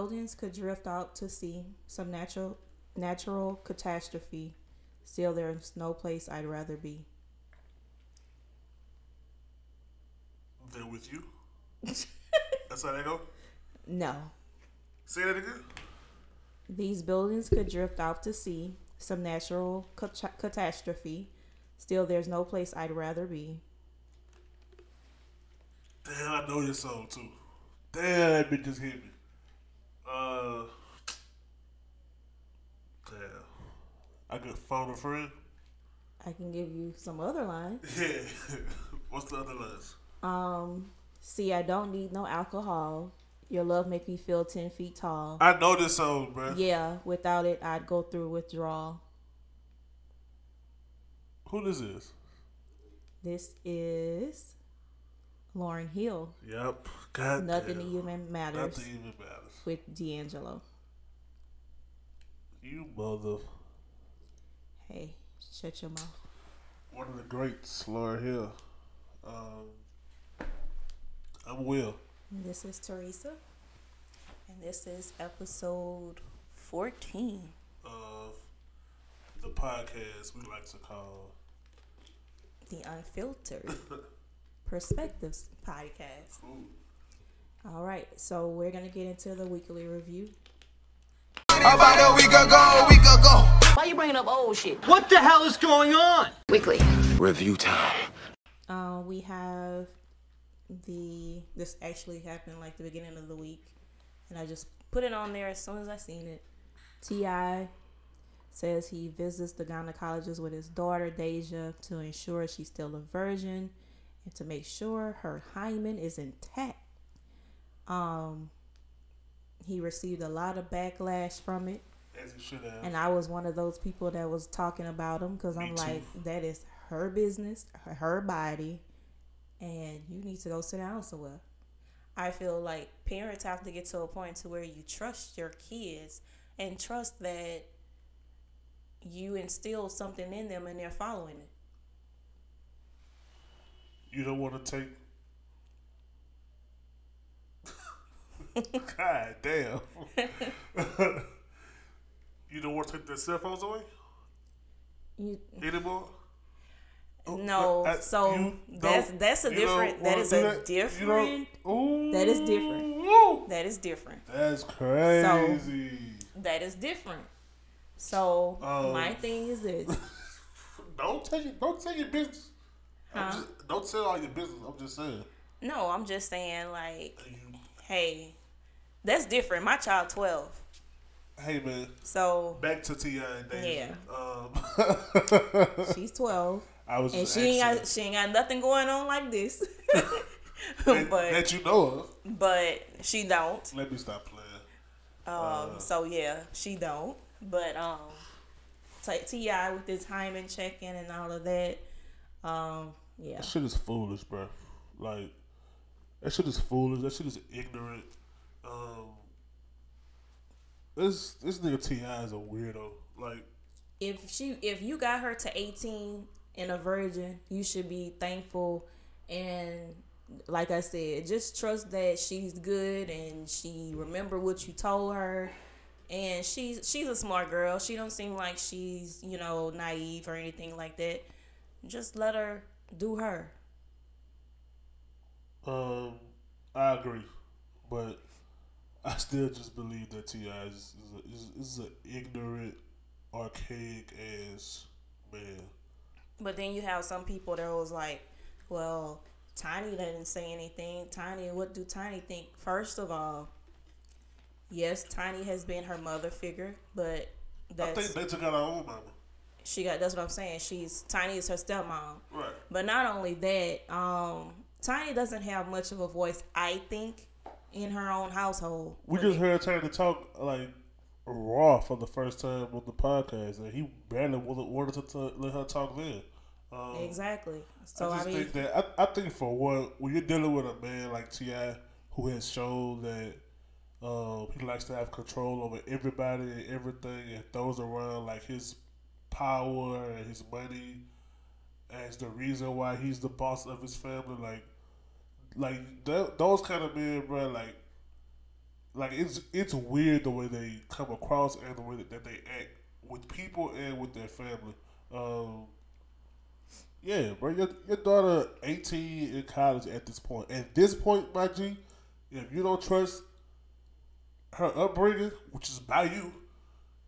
Buildings could drift out to sea, some natural natural catastrophe. Still, there's no place I'd rather be. They're with you. That's how they go. No. Say that again. These buildings could drift out to sea, some natural cat- catastrophe. Still, there's no place I'd rather be. Damn, I know this song too. Damn, that bitch just hit me. Uh, damn. I could phone a friend. I can give you some other lines. Yeah. What's the other lines? Um, see, I don't need no alcohol. Your love make me feel ten feet tall. I know this song, bro. Yeah, without it, I'd go through withdrawal. Who this is? This is Lauryn Hill. Yep. God Nothing damn. even matters Nothing even matters. With D'Angelo. You mother. Hey, shut your mouth. One of the greats, Lauryn Hill. Um, I'm Will. This is Teresa, and this is episode fourteen. Of the podcast we like to call the Unfiltered Perspectives podcast. Ooh. All right, so we're gonna get into the weekly review. About a week ago, a week ago. Why you bringing up old shit? What the hell is going on? Weekly. Review time. Uh, we have the this actually happened like the beginning of the week, and I just put it on there as soon as I seen it. T.I. says he visits the gynecologist with his daughter Deja to ensure she's still a virgin and to make sure her hymen is intact. Um, he received a lot of backlash from it. As it should have. And I was one of those people that was talking about him because I'm too. like, that is her business, her, her body, and you need to go sit down somewhere. I feel like parents have to get to a point to where you trust your kids and trust that you instill something in them and they're following it. You don't want to take. God damn. Oh, you don't want to take their cell phones away You anymore? no, I- so that's that's a different. That is a that? Different. Ooh, That is different. Ooh. That is different. That's crazy. That is different. So Oh. my thing is this. don't take it. Don't take your business. Huh? just, don't tell all your business. I'm just saying. No, I'm just saying like, You- hey, that's different. My child twelve, Hey man, so back to T.I. and Deja. Yeah. Um, she's twelve, I was and she ain't got she ain't got nothing going on like this. that, but that you know of. but she don't. Let me stop playing. Um, so yeah, she don't. But um, T.I. with this hymen checking and all of that. Um, yeah, That shit is foolish, bro. Like that shit is foolish. That shit is ignorant. Um, this this nigga T.I. is a weirdo. Like if she if you got her to 18 and a virgin you should be thankful. And like i said just trust that she's good and she remember what you told her. And she's she's a smart girl. She don't seem like she's you know naive or anything like that. Just let her do her. Um, I agree, but I still just believe that T.I. is is, a, is, is an ignorant, archaic ass man. But then you have some people that was like, well, Tiny didn't say anything. Tiny, what do Tiny think? First of all, yes, Tiny has been her mother figure, but I that's think they took out our own mama. she got. That's what I'm saying. She's Tiny is her stepmom. Right. But not only that, um, Tiny doesn't have much of a voice. I think in her own household. We just heard Tiny talk like raw for the first time on the podcast, and he barely wanted, to t- let her talk then. Um, Exactly. So I I, mean, think that I, I think for what when you're dealing with a man like T.I. who has shown that um, he likes to have control over everybody and everything and throws around like his power and his money as the reason why he's the boss of his family like like th- those kind of men bro like like it's it's weird the way they come across and the way that, that they act with people and with their family. Um, yeah, bro, your, your daughter eighteen in college at this point. At this point, my G, if you don't trust her upbringing, which is by you,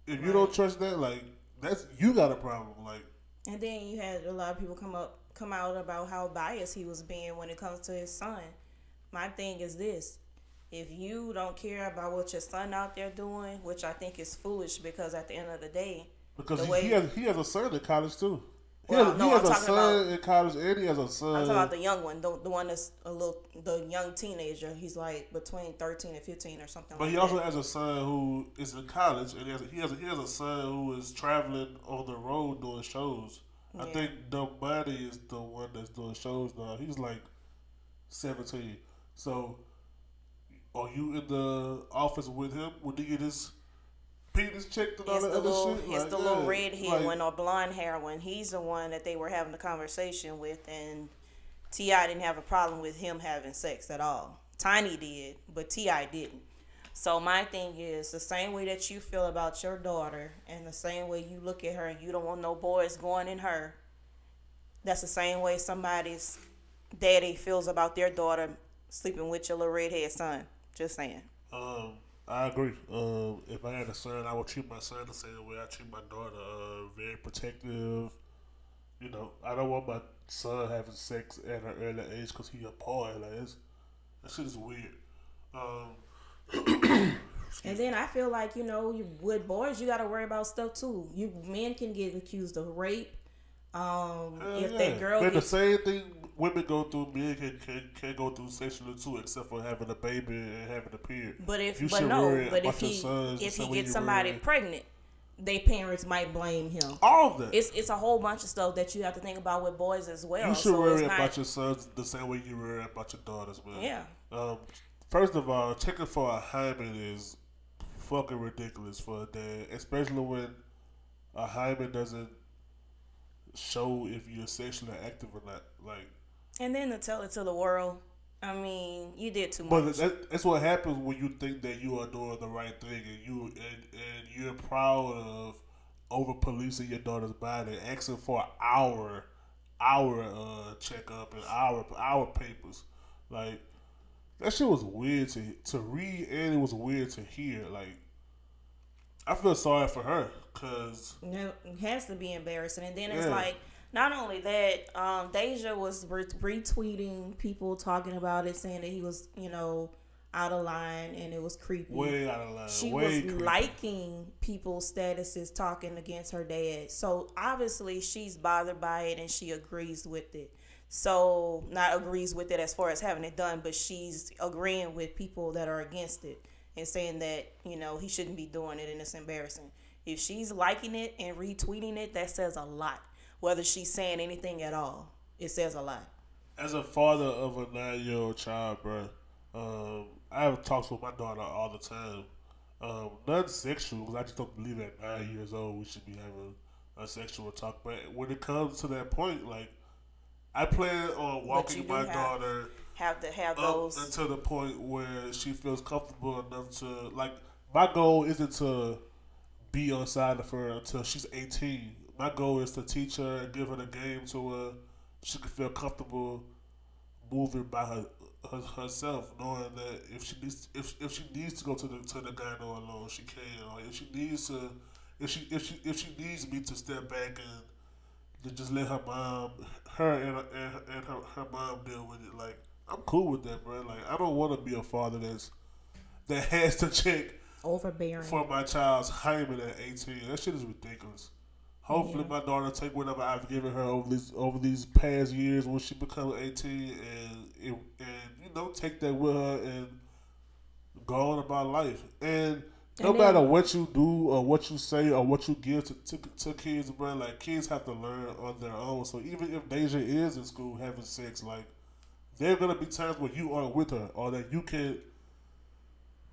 if you don't trust that, like that's you got a problem. Like And then you had a lot of people come up come out about how biased he was being when it comes to his son. My thing is this. If you don't care about what your son out there doing, which I think is foolish because at the end of the day, because The he, way- he has he has a son in college too. He Well, has, no, he has I'm a talking son about- in college and he has a son. I'm talking about the young one, the, the one that's a little, the young teenager. He's like between 13 and 15 or something But like he also that. has a son who is in college, and he has he has a, he has a son who is traveling on the road doing shows. I think Dumb Money is the one that's doing shows now. He's like seventeen. So, are you in the office with him when he get his penis checked and all that the other little, shit? it's Like, the yeah, little red head like, one or blonde hair one. He's the one that they were having the conversation with, and T.I. didn't have a problem with him having sex at all. Tiny did, but T.I. didn't. So my thing is the same way that you feel about your daughter, and the same way you look at her and you don't want no boys going in her. That's the same way somebody's daddy feels about their daughter sleeping with your little redhead son. Just saying. Um, I agree. Um, if I had a son, I would treat my son the same way I treat my daughter. Uh, very protective. You know, I don't want my son having sex at an early age because he a boy. Like that shit is weird. Um, And then I feel like you know, you, with boys, you got to worry about stuff too. You men can get accused of rape. Um, if yeah. that girl But the same thing women go through, men can, can can go through sexually too, except for having a baby and having a period. but if You but should no, worry but if he if he gets somebody worry- pregnant, their parents might blame him. all of that. It's it's a whole bunch of stuff that you have to think about with boys as well. You should so worry not, about your sons the same way you worry about your daughters, man. Yeah. Um, first of all, checking for a hymen is fucking ridiculous for a dad, especially when a hymen doesn't show if you're sexually active or not. Like, And then to tell it to the world, I mean, you did too but much. that, that's what happens when you think that you are doing the right thing and you and, and you're proud of over policing your daughter's body, asking for our our uh checkup and our our papers. Like that shit was weird to to read and it was weird to hear. Like I feel sorry for her because It has to be embarrassing. And then it's like, not only that, um, Deja was re- retweeting people talking about it, saying that he was, you know, out of line and it was creepy. way out of line. she way was creepy. liking people's statuses talking against her dad. So obviously she's bothered by it and she agrees with it. So not agrees with it as far as having it done, but she's agreeing with people that are against it and saying that, you know, he shouldn't be doing it and it's embarrassing. If she's liking it and retweeting it, that says a lot. Whether she's saying anything at all, it says a lot. as a father of a nine year old child, bro, um, I have talks with my daughter all the time. Um, none sexual, because I just don't believe at nine years old we should be having a sexual talk. But when it comes to that point, like, I plan on walking my have daughter Have to have up those. until the point where she feels comfortable enough to, like, my goal isn't to be on side of her until she's 18. My goal is to teach her and give her the game to where she can feel comfortable moving by her, her herself, knowing that if she needs if if she needs to go to the to the gyno alone, she can. Or if she needs to, if she if she if she needs me to step back and to just let her mom, her and and, and her, her mom deal with it. Like I'm cool with that, bro. Like I don't want to be a father that's that has to check Overbearing. for my child's hymen at 18. That shit is ridiculous. Hopefully, my daughter take whatever I've given her over these over these past years when she becomes 18, and and, and you know take that with her and go on about life. And no matter what you do or what you say or what you give to, to, to kids, bro, like kids have to learn on their own. So even if Deja is in school having sex, like there are gonna be times where you aren't with her or that you can't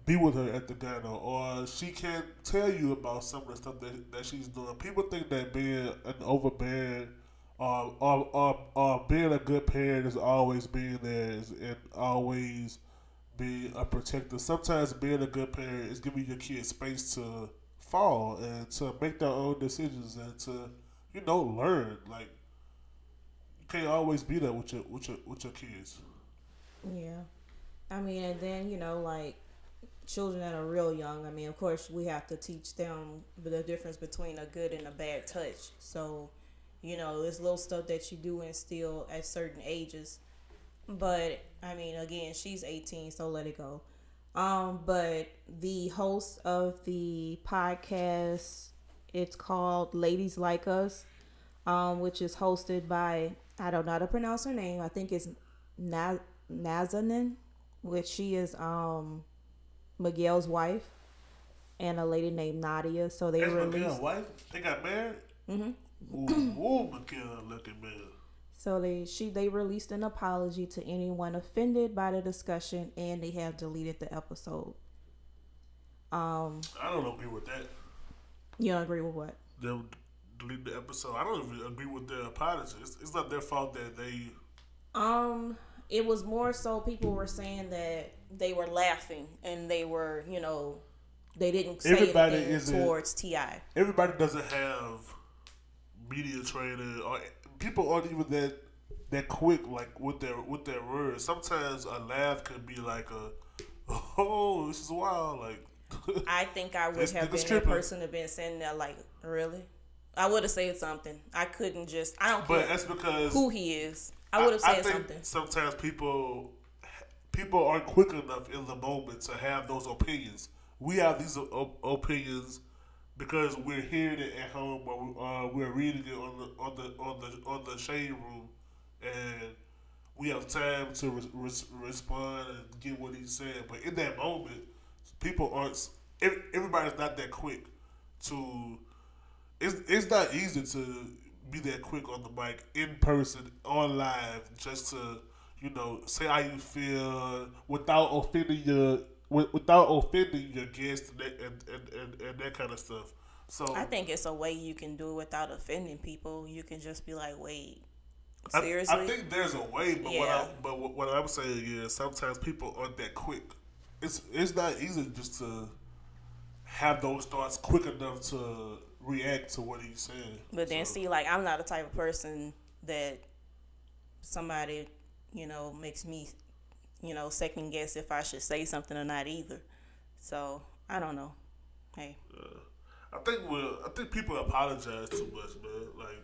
be with her at the gyno or she can't tell you about some of the stuff that, that she's doing. People think that being an overbearing or, or, or, or being a good parent is always being there and always being a protector. Sometimes being a good parent is giving your kids space to fall and to make their own decisions and to you know learn. Like you can't always be there with your with your with your kids. Yeah. I mean, and then, you know, like children that are real young, I mean, of course, we have to teach them the difference between a good and a bad touch. So, you know, there's little stuff that you do instill at certain ages. But, I mean, again, she's 18, so let it go. Um, but the host of the podcast, it's called Ladies Like Us, um, which is hosted by, I don't know how to pronounce her name. I think it's Na- Nazanin, which she is um Miguel's wife, and a lady named Nadia. So they That's released. Miguel's wife. They got married. Mhm. Ooh, ooh, Miguel looking man. So they she they released an apology to anyone offended by the discussion, and they have deleted the episode. Um, I don't agree with that. you don't agree with what? They'll delete the episode. I don't even agree with their apology. It's, it's not their fault that they. Um, it was more so people were saying that they were laughing and they were, you know, they didn't say Everybody anything towards Ti. Everybody doesn't have media training, or people aren't even that that quick like with their with their words. Sometimes a laugh could be like a, oh, this is wild. Like I think I would have been tripping. person to been sitting there like, really? I would have said something. I couldn't just. I don't but care that's because who he is. I would have said think something. Sometimes people people aren't quick enough in the moment to have those opinions. We have these o- opinions because we're hearing it at home or we- uh, we're reading it on the on the on the on the shade room, and we have time to re- res- respond and get what he said. But in that moment, people aren't. Everybody's not that quick to. It's it's not easy to be that quick on the mic in person on live just to you know say how you feel without offending your without offending your guests and that, and, and, and, that kind of stuff. So I think it's a way you can do it without offending people. You can just be like, wait, seriously? I, think there's a way, but what Yeah. I, but what, what I'm saying is sometimes people aren't that quick. It's it's not easy just to have those thoughts quick enough to react to what he's saying. But then So- see, like I'm not the type of person that somebody, you know, makes me, you know, second guess if I should say something or not either. So I don't know. Hey, I think we I think people apologize too much, man. Like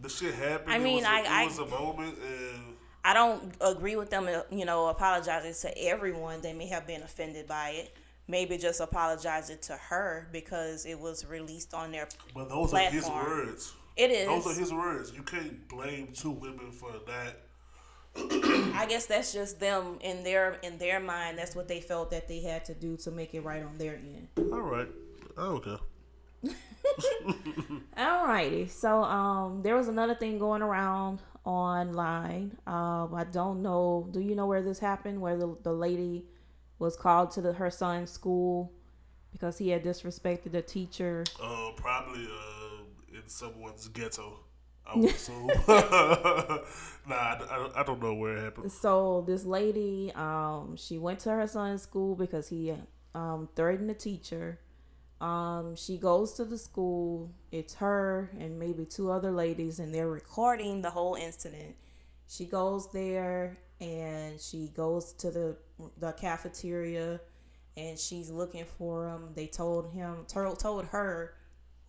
the shit happened. I it mean, was a- I- it I- was a moment, and I don't agree with them, uh, you know, apologizing to everyone they may have been offended by it. Maybe just apologizing to her because it was released on their. but those are his words. It is. Those are his words. You can't blame two women for that. I guess that's just them in their in their mind. That's what they felt that they had to do to make it right on their end. All right, Okay. All righty. so um, there was another thing going around online. Um, I don't know. Do you know where this happened? Where the the lady was called to the her son's school because he had disrespected the teacher. Uh, probably uh, in someone's ghetto. I would assume. nah, I, I, I don't know where it happened. So this lady, um, she went to her son's school because he um threatened the teacher. Um, she goes to the school. It's her and maybe two other ladies, and they're recording the whole incident. She goes there and she goes to the the cafeteria, and she's looking for him. They told him told told her,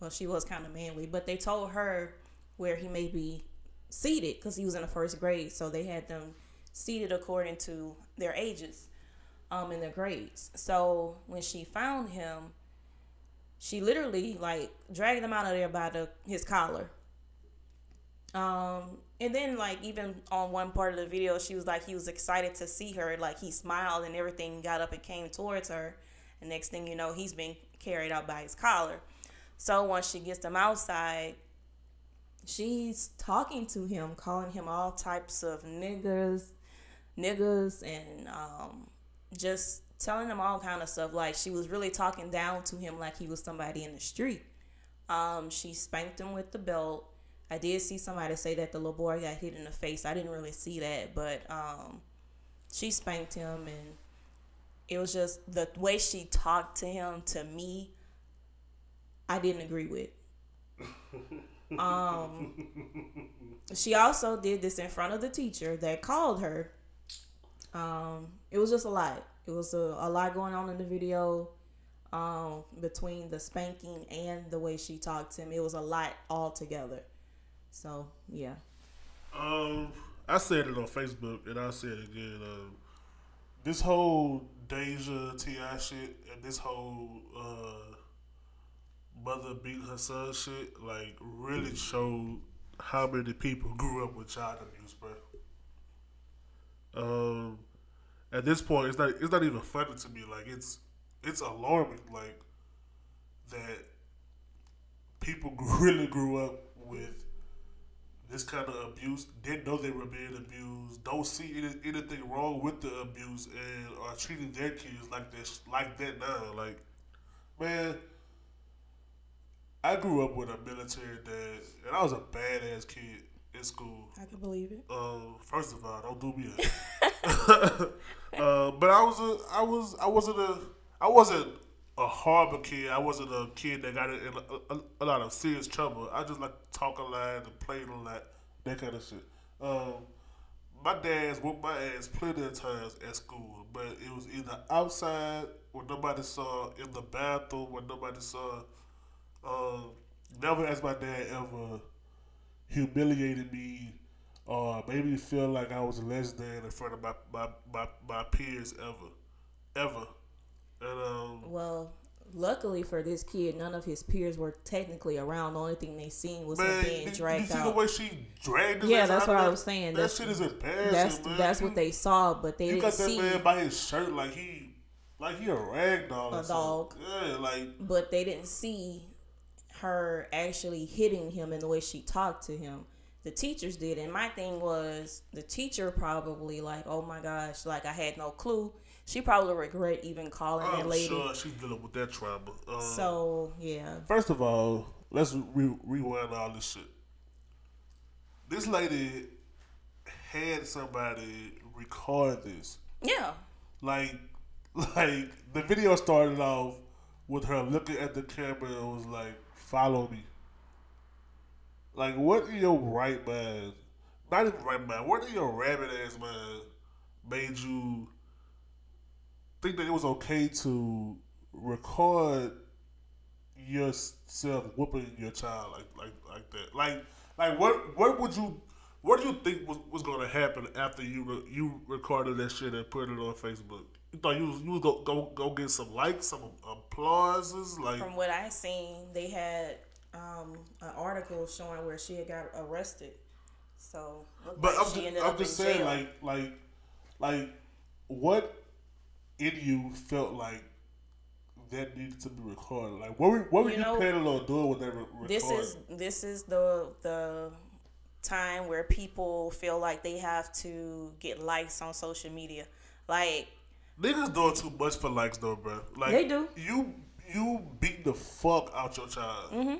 well, she was kind of manly, but they told her where he may be seated because he was in the first grade. So they had them seated according to their ages, um, and their grades. So when she found him, she literally like dragged him out of there by the his collar. Um, and then like even on one part of the video, she was like he was excited to see her, like he smiled and everything, got up and came towards her. And next thing you know, he's being carried out by his collar. So once she gets him outside, she's talking to him, calling him all types of niggas, niggas, and um, just telling him all kind of stuff. Like she was really talking down to him like he was somebody in the street. Um, she spanked him with the belt. I did see somebody say that the little boy got hit in the face. I didn't really see that, but um, she spanked him and It was just the way she talked to him to me. I didn't agree with. Um, she also did this in front of the teacher that called her. Um, it was just a lot. It was a, a lot going on in the video um, between the spanking and the way she talked to him. It was a lot all together. So yeah, Um, I said it on Facebook and I said it again. Um, this whole Deja T.I. shit and this whole uh, mother beating her son shit like really showed how many people grew up with child abuse, bro. Um, at this point, it's not it's not even funny to me. Like it's it's alarming. Like that people really grew up with this kind of abuse, didn't know they were being abused, don't see any, anything wrong with the abuse, and are treating their kids like this, like that now. Like, man, I grew up with a military dad, and I was a badass kid in school. I can believe it. Uh, first of all, don't do me that. uh, but I was a, I was, I wasn't a, I wasn't a horrible kid. I wasn't a kid that got in a, a, a lot of serious trouble. I just like talk a lot and play a lot, that kind of shit. Um, my dad's whooped my ass plenty of times at school, but it was either outside where nobody saw, in the bathroom where nobody saw. Um, never has my dad ever humiliated me or made me feel like I was less than in front of my, my, my, my peers ever. Ever. And um Well, luckily for this kid, none of his peers were technically around. The only thing they seen was him being dragged you see out. the way she dragged his Yeah, that's what I was saying. That That's- shit is embarrassing, That's man. that's what they saw, but they You didn't see. man by his shirt like he like he a rag doll. A dog. Yeah, like but they didn't see her actually hitting him in the way she talked to him. The teachers did, and my thing was the teacher probably like, oh my gosh, like I had no clue. She probably regret even calling that I'm lady. sure she's dealing with that trauma. Um, So yeah, First of all, let's re- rewind all this shit. This lady had somebody record this. yeah, Like, like the video started off with her looking at the camera and was like, "Follow me." Like, what in your right mind? Not even right mind. What in your rabbit ass mind made you think that it was okay to record yourself whooping your child like like like that? Like like what what would you what do you think was, was to happen after you re, you recorded that shit and put it on Facebook? You thought you was, you was go, go go get some likes, some um, like from what I seen, they had um, an article showing where she had got arrested. So, But like I'm, she ended I'm up just in saying, jail. like, like, like, what in you felt like that needed to be recorded? Like, what were, what were You you, know, planning on doing with that re- recording? this is this is the the time where people feel like they have to get likes on social media. Like niggas doing too much for likes, though, bro. Like, They do. You you beat the fuck out your child Mm-hmm.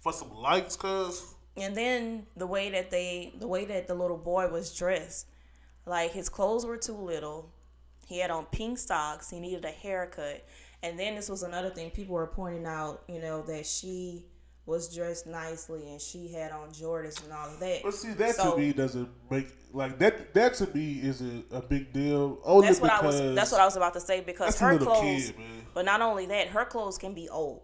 for some likes, cause and then the way that they the way that the little boy was dressed like his clothes were too little he had on pink socks he needed a haircut and then this was another thing people were pointing out you know that she was dressed nicely and she had on jordans and all of that but see that So- to me doesn't make like that. That to me is a, a big deal. Only that's what i was that's what i was about to say because her clothes kid, but not only that her clothes can be old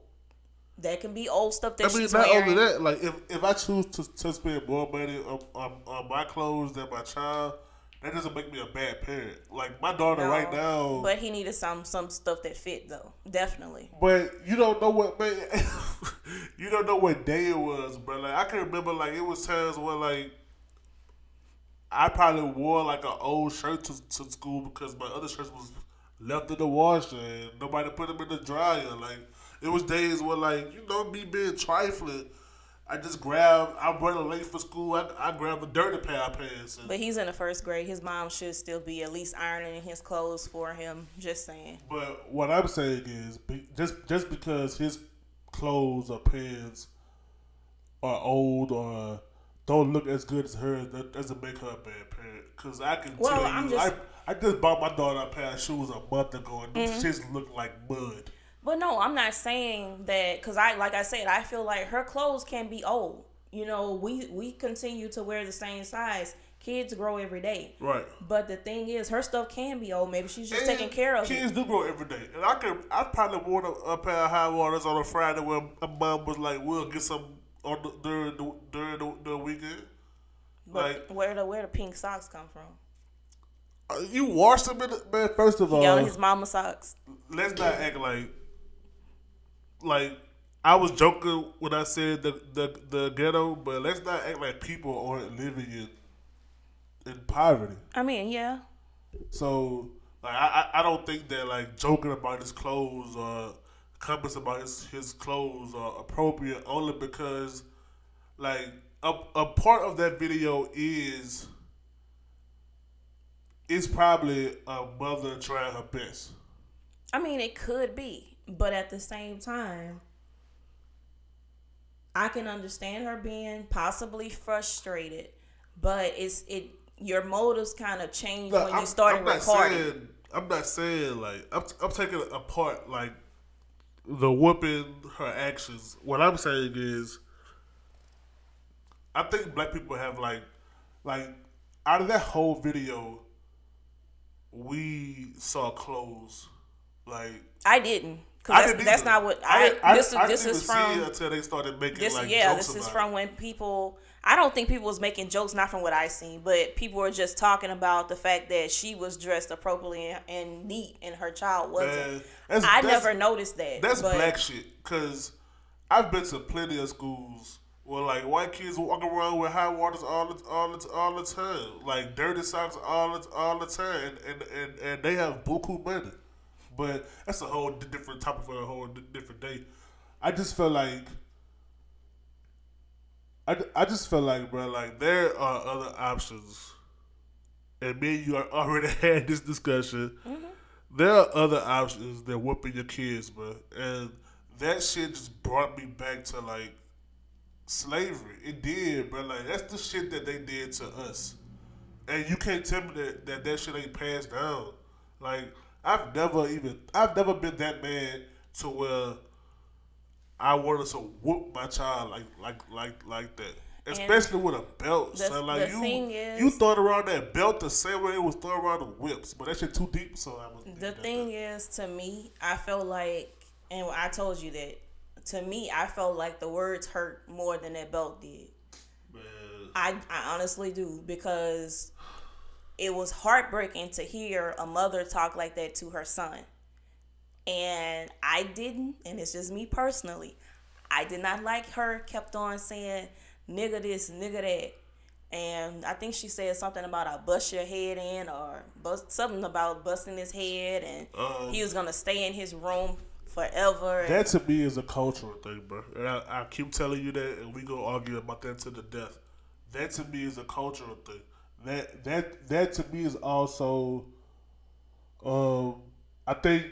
that can be old stuff that I mean, she's not wearing only that, like if, if I choose to, to spend more money on, on, on my clothes than my child, that doesn't make me a bad parent. Like my daughter No, right now, but, but he needed some some stuff that fit though definitely But you don't know what man, you don't know what day it was, bro. Like I can remember, like it was times where like I probably wore like an old shirt to, to school because my other shirts was left in the washer and nobody put them in the dryer. Like it was days where like you know me being trifling. I just grab. I'm running late for school. I, I grab the dirty pair of pants. But he's in the first grade. His mom should still be at least ironing his clothes for him. Just saying. but what I'm saying is, just just because his clothes or pants are old or don't look as good as her, that doesn't make her a bad parent. Because I can Well, tell I'm you, just- I, I just bought my daughter a pair of shoes a month ago, and Mm-hmm. these shits look like mud. But no, I'm not saying that because I, like I said, I feel like her clothes can be old. You know, we we continue to wear the same size. Kids grow every day. Right. But the thing is, her stuff can be old. Maybe she's just And taking care of kids it. do grow every day, and I could I probably wore a, a pair of high waters on a Friday where my mom was like, "We'll get some on the, during the during the, the weekend." Like where the where the pink socks come from? uh, you wash them in the, man. First of all, Yeah, his mama socks. let's not act like like I was joking when I said the the, the ghetto, but let's not act like people aren't living in in poverty. I mean, yeah. So like I I I don't think that like joking about his clothes or comments about his, his clothes are appropriate only because like a, a part of that video is is probably a mother trying her best. I mean, it could be, but at the same time, I can understand her being possibly frustrated, but it's it. Your motives kind of change when you started I'm recording. Saying, I'm not saying like I'm, I'm taking apart like the whooping her actions. What I'm saying is, I think black people have like like out of that whole video, we saw clothes like. I didn't. Cause I that's, that's not what I. I, this is I this didn't is from it until they started making this. like yeah, this is from it. when people. I don't think people was making jokes, not from what I seen, but people were just talking about the fact that she was dressed appropriately and, and neat, and her child wasn't. That's- I that's- never noticed that. That's but black shit. Cause I've been to plenty of schools where like white kids walk around with high waters all the all the all the time, like dirty socks all the all the time, and and, and, and they have buku money. But that's a whole different topic for a whole different day. I just feel like. I, I just feel like, bro, like there are other options, and me and you are already had this discussion mm-hmm. there are other options than whooping your kids, bro. And that shit just brought me back to like slavery. It did, bro. Like that's the shit that they did to us. And you can't tell me that that, that shit ain't passed down. Like I've never even I've never been that mad to where I wanted to whoop my child like like like like that. Especially with a belt, the- son. Like you, is- you throwing around that belt the same way it was thrown around the whips, but that shit too deep. So I was. The thing is, to me, I felt like, and I told you that. To me, I felt like the words hurt more than that belt did. Man, I, I honestly do because it was heartbreaking to hear a mother talk like that to her son. And I didn't, and it's just me personally. I did not like her kept on saying nigga this, nigga that. And I think she said something about I bust your head in or bust something about busting his head and Um, he was gonna stay in his room forever. That to me is a cultural thing, bro. And I, I keep telling you that, and we gonna argue about that to the death. That to me is a cultural thing. That that that to me is also, um, I think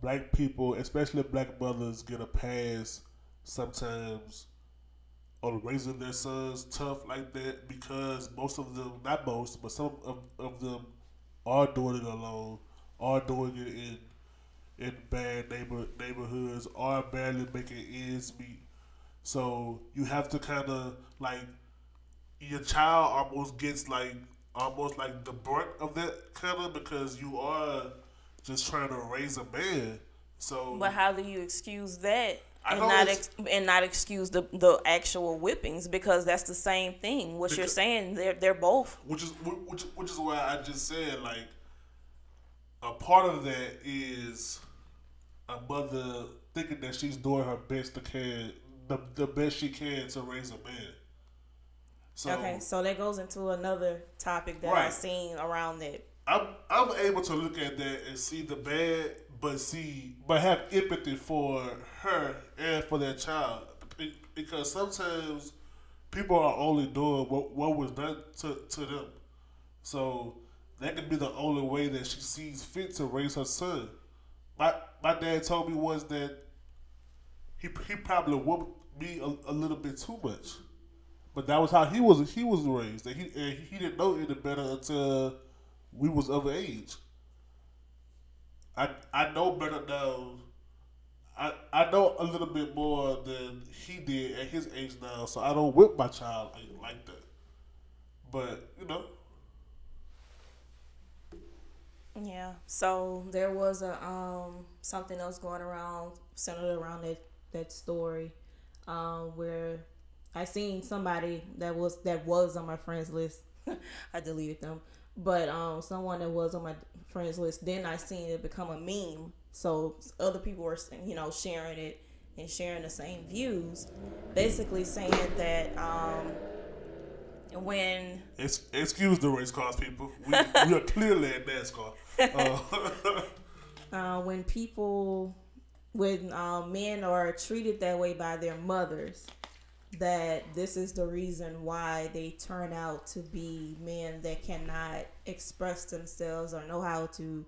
black people, especially black mothers, get a pass sometimes on raising their sons tough like that because most of them, not most, but some of, of them are doing it alone, are doing it in in bad neighbor neighborhoods, are barely making ends meet. So you have to kind of like your child almost gets like almost like the brunt of that kind of because you are just trying to raise a man. So But how do you excuse that and not ex- and not excuse the the actual whippings because that's the same thing. What you're saying, they're they're both. which is which which is why I just said like a part of that is a mother thinking that she's doing her best to can the the best she can to raise a man. So Okay, so that goes into another topic that I've seen around that. I'm I'm able to look at that and see the bad, but see, but have empathy for her and for their child because sometimes people are only doing what what was done to to them. So that could be the only way that she sees fit to raise her son. My my dad told me once that he he probably whooped me a, a little bit too much. But that was how he was he was raised. And he and he didn't know any better until we was of age. I I know better now. I I know a little bit more than he did at his age now, so I don't whip my child like, that. But you know, Yeah. So there was a um something else going around centered around that that story, um where I seen somebody that was that was on my friends list. I deleted them, but um someone that was on my friends list. Then I seen it become a meme. So other people were you know sharing it and sharing the same views, basically saying that um when it's, excuse the race cars, people. We, we are clearly at NASCAR. Uh, uh, when people, when uh, men are treated that way by their mothers, that this is the reason why they turn out to be men that cannot express themselves or know how to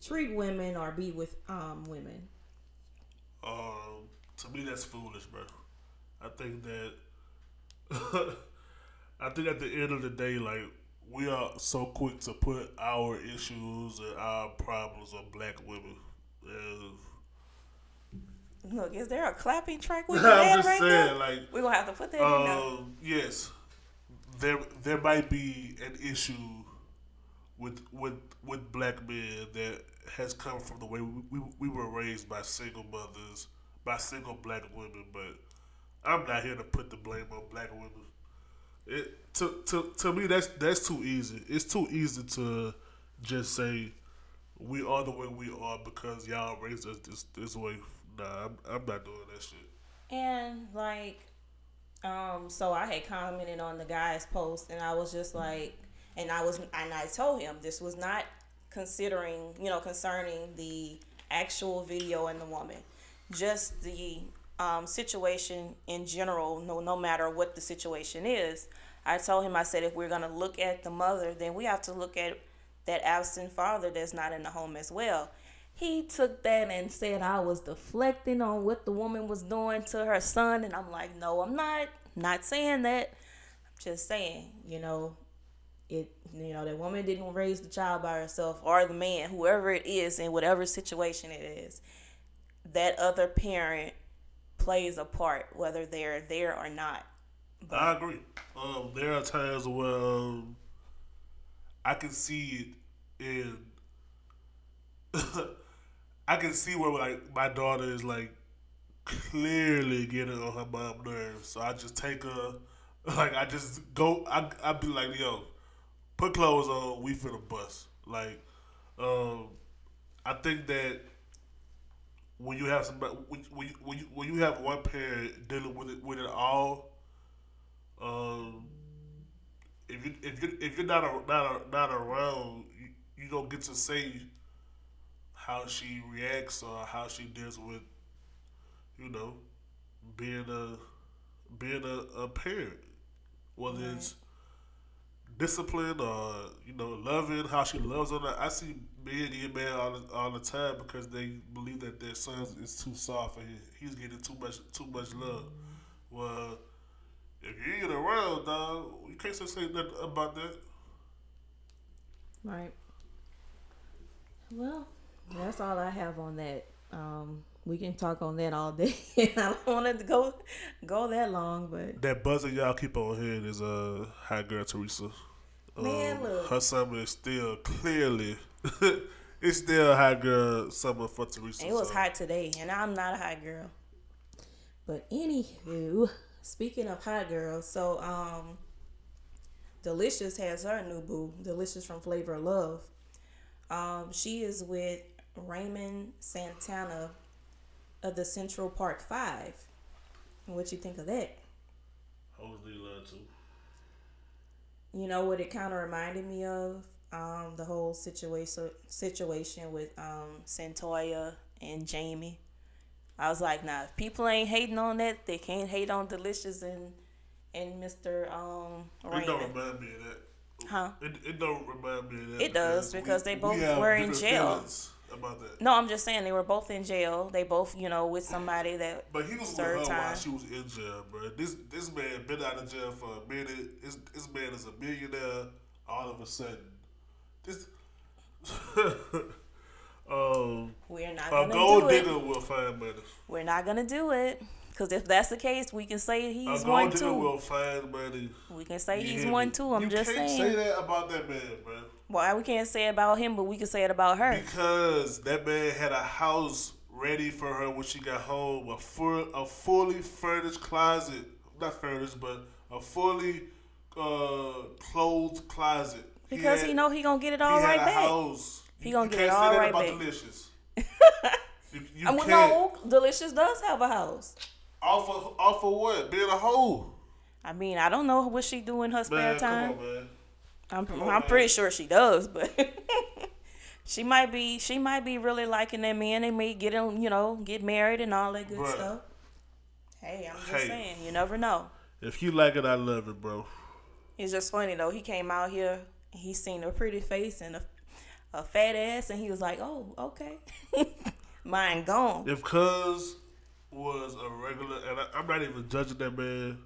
treat women or be with um, women. Um, to me, that's foolish, bro. I think that. I think at the end of the day, like we are so quick to put our issues and our problems on black women. And Look, is there a clapping track with I'm just right saying, there? like, We're gonna have to put that in there. um, yes, there there might be an issue with with with black men that has come from the way we, we, we were raised by single mothers, by single black women. But I'm not here to put the blame on black women. It to to to me that's that's too easy. It's too easy to just say we are the way we are because y'all raised us this this way. Nah, I'm, I'm not doing that shit. And like, um, so I had commented on the guy's post, and I was just like, and I was, and I told him this was not considering, you know, concerning the actual video and the woman, just the um, situation in general. No, no matter what the situation is, I told him, I said, if we're gonna look at the mother, then we have to look at that absent father that's not in the home as well he took that and said I was deflecting on what the woman was doing to her son and I'm like, "No, I'm not. not saying that. I'm just saying, you know, it you know, that woman didn't raise the child by herself or the man, whoever it is in whatever situation it is. That other parent plays a part whether they're there or not. But, I agree. Um, there are times where um, I can see it in I can see where like my daughter is like clearly getting on her mom nerves. So I just take her, like I just go. I I be like, yo, put clothes on. We finna bus. Like, um, I think that when you have somebody when when you, when you, when you have one parent dealing with it with it all, um, if you if you if you're not a, not a, not around, you, you don't get to say how she reacts or how she deals with, you know, being a being a, a parent, whether right. it's discipline or you know loving how she loves on her. I see men get mad all the, all the time because they believe that their son is too soft and he's getting too much too much love. Mm-hmm. Well, if you ain't around, dog, you can't say nothing about that. Right. Well, that's all I have on that. Um, we can talk on that all day. I don't want to go go that long, but that buzzer y'all keep on hearing is uh high girl Teresa. Man, um, look, her summer is still clearly it's still hot girl summer for Teresa. It was so. hot today, and I'm not a hot girl. But anywho, speaking of hot girls, so um, Delicious has her new boo, Delicious from Flavor of Love. Um, she is with Raymond Santana of the Central Park Five. What you think of that? Hopefully, love too. You know what it kind of reminded me of? Um, the whole situation situation with um, Santoya and Jamie. I was like, nah, if people ain't hating on that, they can't hate on Delicious and and Mr. Um, Raymond. It don't remind me of that. Huh? It, it don't remind me of that. It does because we, they both were in jail. Feelings about that. No, I'm just saying they were both in jail. They both, you know, with somebody that But he was with served her while she was in jail, bro. This this man been out of jail for a minute. This this man is a millionaire. All of a sudden, this um We're not a gonna gold do it. digger will find money. We're not gonna do it. Cause if that's the case, we can say A he's one digger too. will find money. We can say You he's one too. I'm you just can't saying. say that about that man, bro. Why we can't say it about him, but we can say it about her. Because that man had a house ready for her when she got home, a full, a fully furnished closet, not furnished, but a fully uh, clothed closet. Because had- he know he gonna get it all he right back. house. He gonna you get can't it say all that about back. Delicious. you you And we can't. know Delicious does have a house. Off of, off of what? Being a hoe. I mean, I don't know what she do in her spare Man, time. come on, man. I'm, I'm pretty sure she does, but she might be she might be really liking that man. They may get him, you know, get married and all that good Bruh. stuff. Hey, I'm just Hey. saying, you never know. If you like it, I love it, bro. It's just funny though. He came out here, he seen a pretty face and a, a fat ass, and he was like, "Oh, okay, mine gone." If Cuz was a regular, and I, I'm not even judging that man,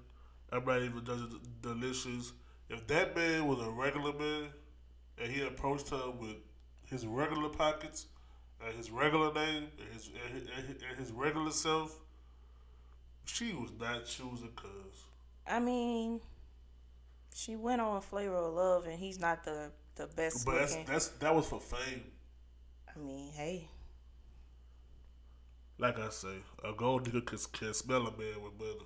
I'm not even judging Delicious. If that man was a regular man and he approached her with his regular pockets and his regular name and his, and and and his regular self, she was not choosing Cuz. I mean, she went on Flavor of Love, and he's not the the best But that's, that's that was for fame. I mean, hey, Like I say, a gold digger can, can smell a man with money.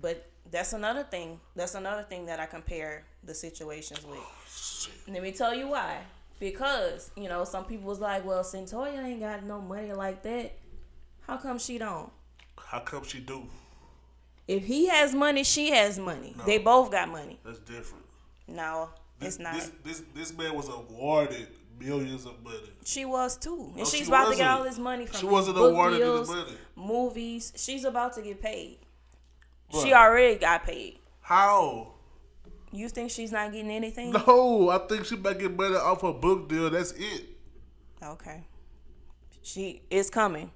but that's another thing. That's another thing that I compare the situations with. Oh, shit. Let me tell you why. Because, you know, some people was like, well, Cyntoia ain't got no money like that. How come she don't? How come she do? If he has money, she has money. They both got money. That's different. No, This, it's not. This, this this man was awarded millions of money. she was too. And No, she's she about to get all this money from She wasn't book awarded any deals, money. movies. She's about to get paid. She already got paid. How? You think she's not getting anything? No, I think she might get money off her book deal. That's it. Okay. She is coming.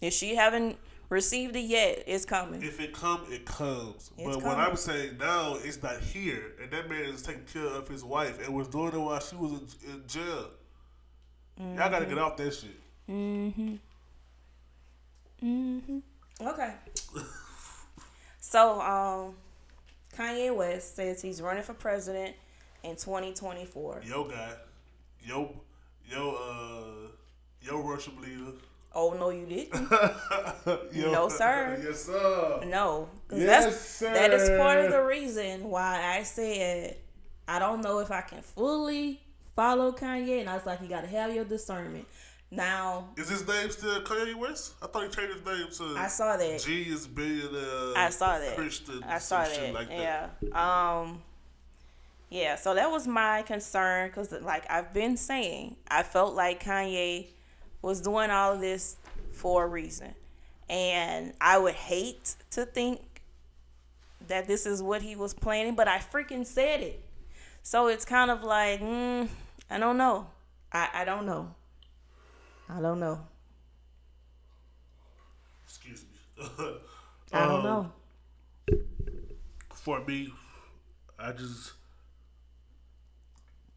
If she haven't received it yet, it's coming. If it come, it comes. It's but what. I'm saying now, it's not here, and that man is taking care of his wife and was doing it while she was in, in jail. Y'all gotta Mm-hmm. get off that shit. Mm-hmm. Mm-hmm. Okay. so, um, Kanye West says he's running for president in 2024. Yo, guy, yo, yo, uh, yo, worship leader. Oh no, you didn't. Yo, No, sir. yes, sir. No, Yes, that's that is part of the reason why I said I don't know if I can fully follow Kanye, and I was like, you got to have your discernment. Now, Is his name still Kanye West? I thought he changed his name to. I saw that. Genius billionaire. I saw that. Christian. I saw that. Like yeah. Um. Yeah. So that was my concern because, like I've been saying, I felt like Kanye was doing all of this for a reason, and I would hate to think that this is what he was planning, but I freaking said it. So it's kind of like, mm, I don't know. I I don't know. I don't know. Excuse me. I don't Um, know. For me, I just,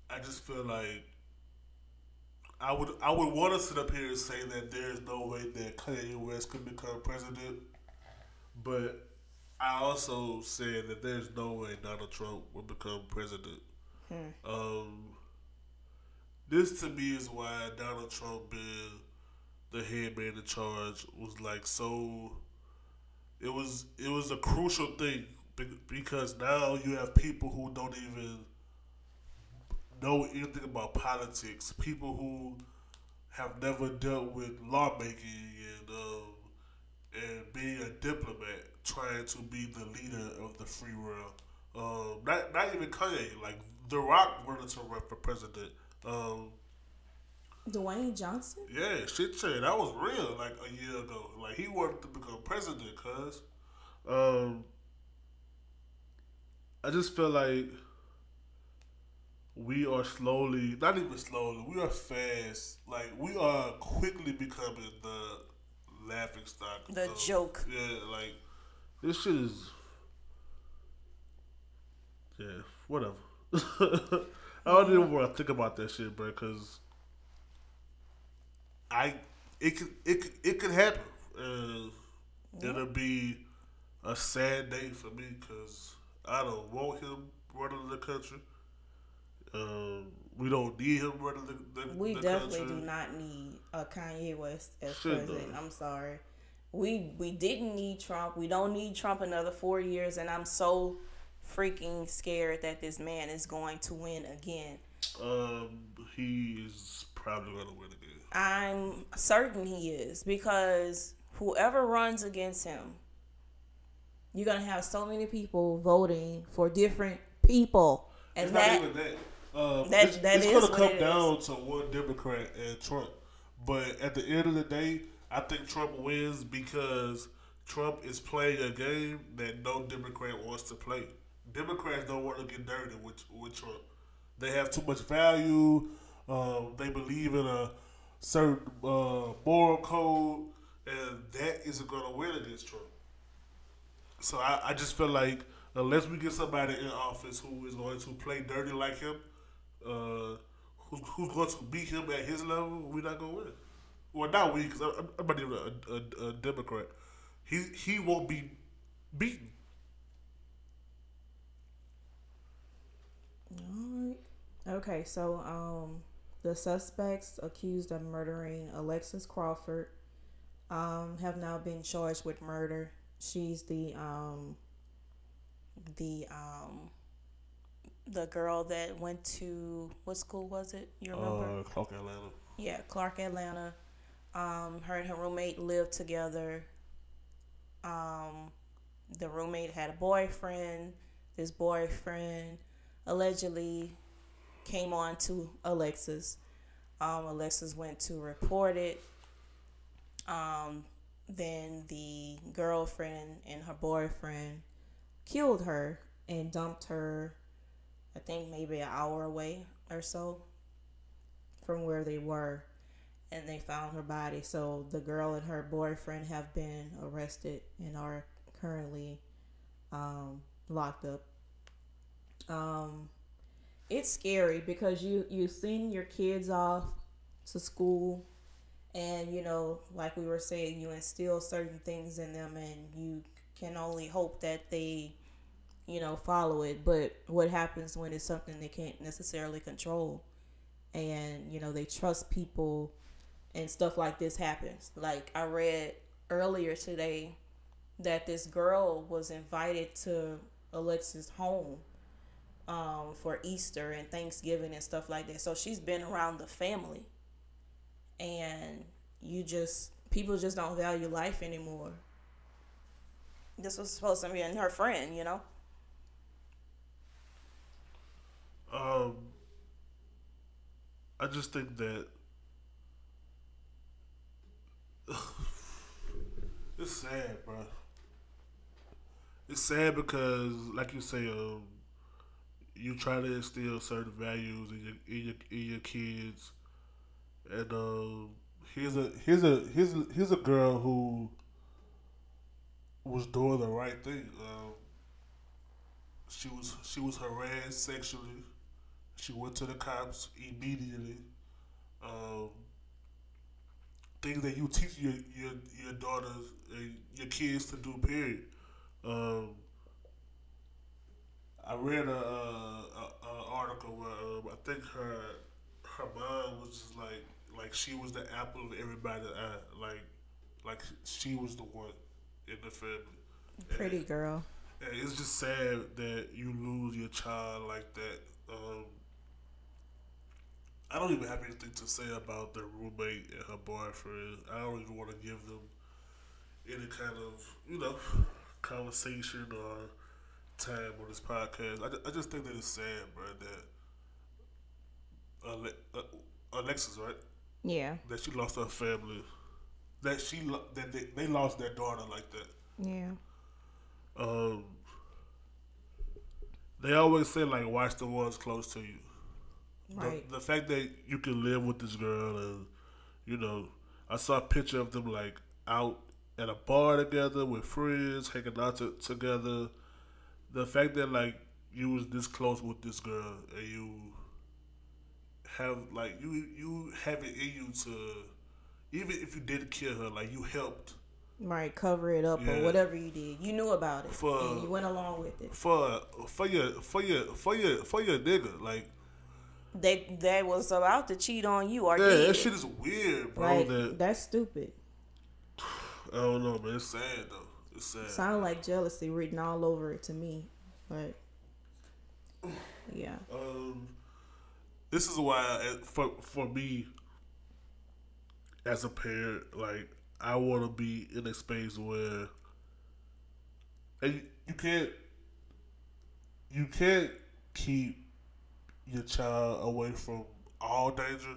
I just feel like I would, I would want to sit up here and say that there is no way that Kanye West could become president, but I also said that there's no way Donald Trump will become president. Um, this to me is why Donald Trump being the head man in charge was like so. It was it was a crucial thing because now you have people who don't even know anything about politics. People who have never dealt with lawmaking and um, and being a diplomat, trying to be the leader of the free world. Um, not not even Kanye, like The Rock wanted to run for president. Um, Dwayne Johnson. yeah, shit, shit, that was real. Like a year ago, like he wanted to become president, cause, um, I just feel like we are slowly, not even slowly, we are fast. Like we are quickly becoming the laughing stock. The of- joke. Yeah, like this shit is. Yeah, whatever. I don't even want to think about that shit, bro, because I it could it it could happen. Uh, It'll be a sad day for me because I don't want him running the country. Um, we don't need him running the, the We the definitely country. do not need a Kanye West as Shit, president. no. I'm sorry. We we didn't need Trump. We don't need Trump another four years, and I'm so freaking scared that this man is going to win again. Um, he is probably gonna win again. I'm certain he is because whoever runs against him, you're gonna have so many people voting for different people, and It's that not even that. Um, that- it's, that it's is gonna come down to one Democrat and Trump. But at the end of the day, I think Trump wins because Trump is playing a game that no Democrat wants to play. Democrats don't want to get dirty with with Trump. They have too much value. Um, they believe in a certain uh, moral code, and that isn't going to win against Trump. So I, I just feel like unless we get somebody in office who is going to play dirty like him, uh, who's, who's going to beat him at his level, we're not going to win. Well, not we, because I'm, I'm not even a, a, a Democrat. He he won't be beaten. Alright. Okay, so um the suspects accused of murdering Alexis Crawford um have now been charged with murder. She's the um the um the girl that went to what school was it? You remember? Uh, Clark Atlanta. Yeah, Clark, Atlanta. Um, her and her roommate lived together. Um, the roommate had a boyfriend. This boyfriend allegedly came on to Alexis. Um, Alexis went to report it. Um, then the girlfriend and her boyfriend killed her and dumped her, I think maybe an hour away or so from where they were and they found her body. So the girl and her boyfriend have been arrested and are currently um, locked up. Um, it's scary because you you send your kids off to school and you know like we were saying you instill certain things in them and you can only hope that they you know follow it. But what happens when it's something they can't necessarily control and you know they trust people and stuff like this happens. Like i read earlier today that this girl was invited to alexis home um, for easter and thanksgiving and stuff like that. So she's been around the family. And you just people just don't value life anymore. This was supposed to be in her friend you know? Um, I just think that it's sad, bro. It's sad because, like you say, um, you try to instill certain values in your in your, in your kids, and um, here's a here's a here's a, here's a girl who was doing the right thing. Um, she was she was harassed sexually. She went to the cops immediately. Um, things that you teach your your your daughters and your kids to do. Period. Um, I read a, a, a, article where um, I think her her mom was just like like she was the apple of everybody's eye. Like like she was the one in the family. pretty girl And it's just sad that you lose your child like that. Um, I don't even have anything to say about the roommate and her boyfriend. I don't even want to give them any kind of, you know, conversation or time on this podcast. I, ju- I just think that it's sad, bro, that uh, Alexis, right? yeah That she lost her family. That she that they, they lost their daughter like that. yeah Um, they always say like watch the ones close to you. Right. The, the fact that you can live with this girl and you know, I saw a picture of them like out at a bar together with friends, hanging out to, together. The fact that like you was this close with this girl and you have like you you have it in you to even if you didn't kill her, like you helped Right, cover it up Yeah. or whatever you did. You knew about it For- and you went along with it. for for your for your for your for your nigga. Like They they was about to cheat on you or yeah, did. that shit is weird, bro. like that that's stupid. I don't know, man. It's sad though. It's sad. Sound like jealousy written all over it to me, but yeah, Um, this is why uh, for for me as a parent, like I want to be in a space where and you, you can't you can't keep your child away from all danger,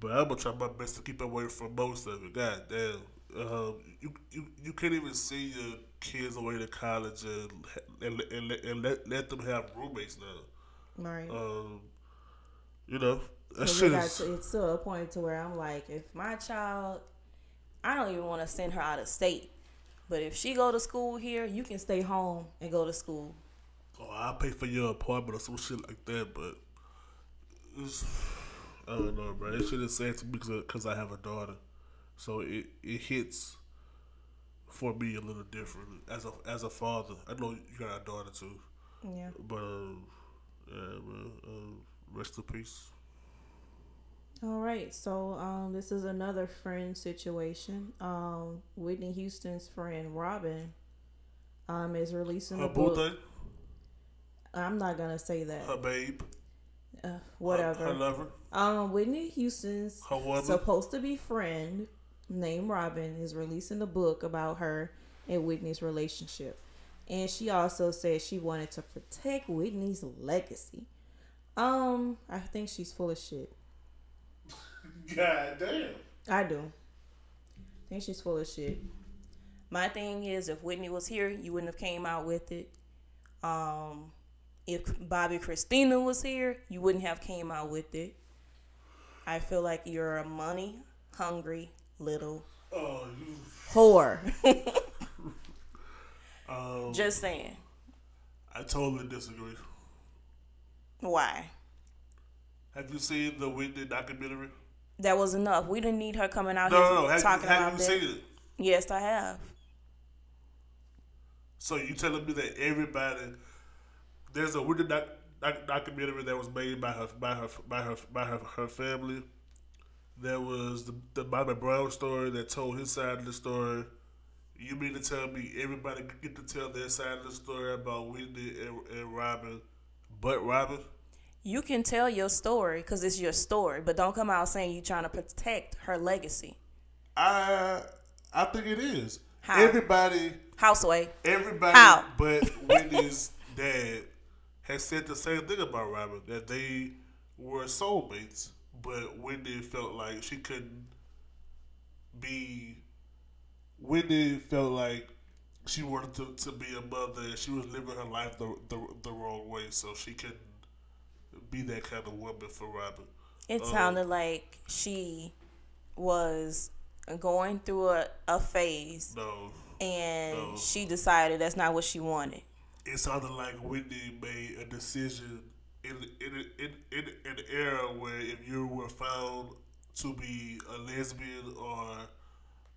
but I'm gonna try my best to keep away from most of it. God damn. Um, you, you you can't even see your kids away to college and and, and, let- and let, let them have roommates now. right. Um, you know, that shit is. to, it's to a point to where I'm like, if my child, I don't even want to send her out of state, but if she go to school here, you can stay home and go to school. Oh, I'll pay for your apartment or some shit like that, but it's, I don't know, bro. It shit is sad to me because I have a daughter, so it it hits for me a little different as a as a father. I know you got a daughter too, Yeah. but um, yeah. Um, rest in peace. All right, so um, this is another friend situation. Um, Whitney Houston's friend Robyn um, is releasing Her a book. thing, I'm not gonna say that. her babe, Uh, her, whatever. her lover, Um, Whitney Houston's supposed to be friend named Robyn is releasing a book about her and Whitney's relationship. And she also said she wanted to protect Whitney's legacy. Um, I think she's full of shit. God damn. I do. I think she's full of shit. My thing is, if Whitney was here, you wouldn't have came out with it. Um, if Bobbi Kristina was here, you wouldn't have came out with it. I feel like you're a money hungry little Oh, you. whore. Um, Just saying. I totally disagree. Why? Have you seen the Whitney documentary? That was enough. We didn't need her coming out No, here no, no. Talking you, have about you that. seen it? Yes, I have. So you telling me that everybody there's a Whitney doc, doc, documentary that was made by her by her by her by her, her family. There was the, the Bobby Brown story that told his side of the story. You mean to tell me everybody get to tell their side of the story about Whitney and, and Robyn, but Robyn? You can tell your story because it's your story, but don't come out saying you're trying to protect her legacy. I I think it is. How? Everybody Houseway. Everybody How? but Whitney's dad has said the same thing about Robyn that they were soulmates, but Whitney felt like she couldn't be. Whitney felt like she wanted to, to be a mother and she was living her life the, the, the wrong way, so she couldn't be that kind of woman for Robyn. It Uh, sounded like she was going through a, a phase No, and No. she decided that's not what she wanted. it sounded like Whitney made a decision in in in in, an era where if you were found to be a lesbian or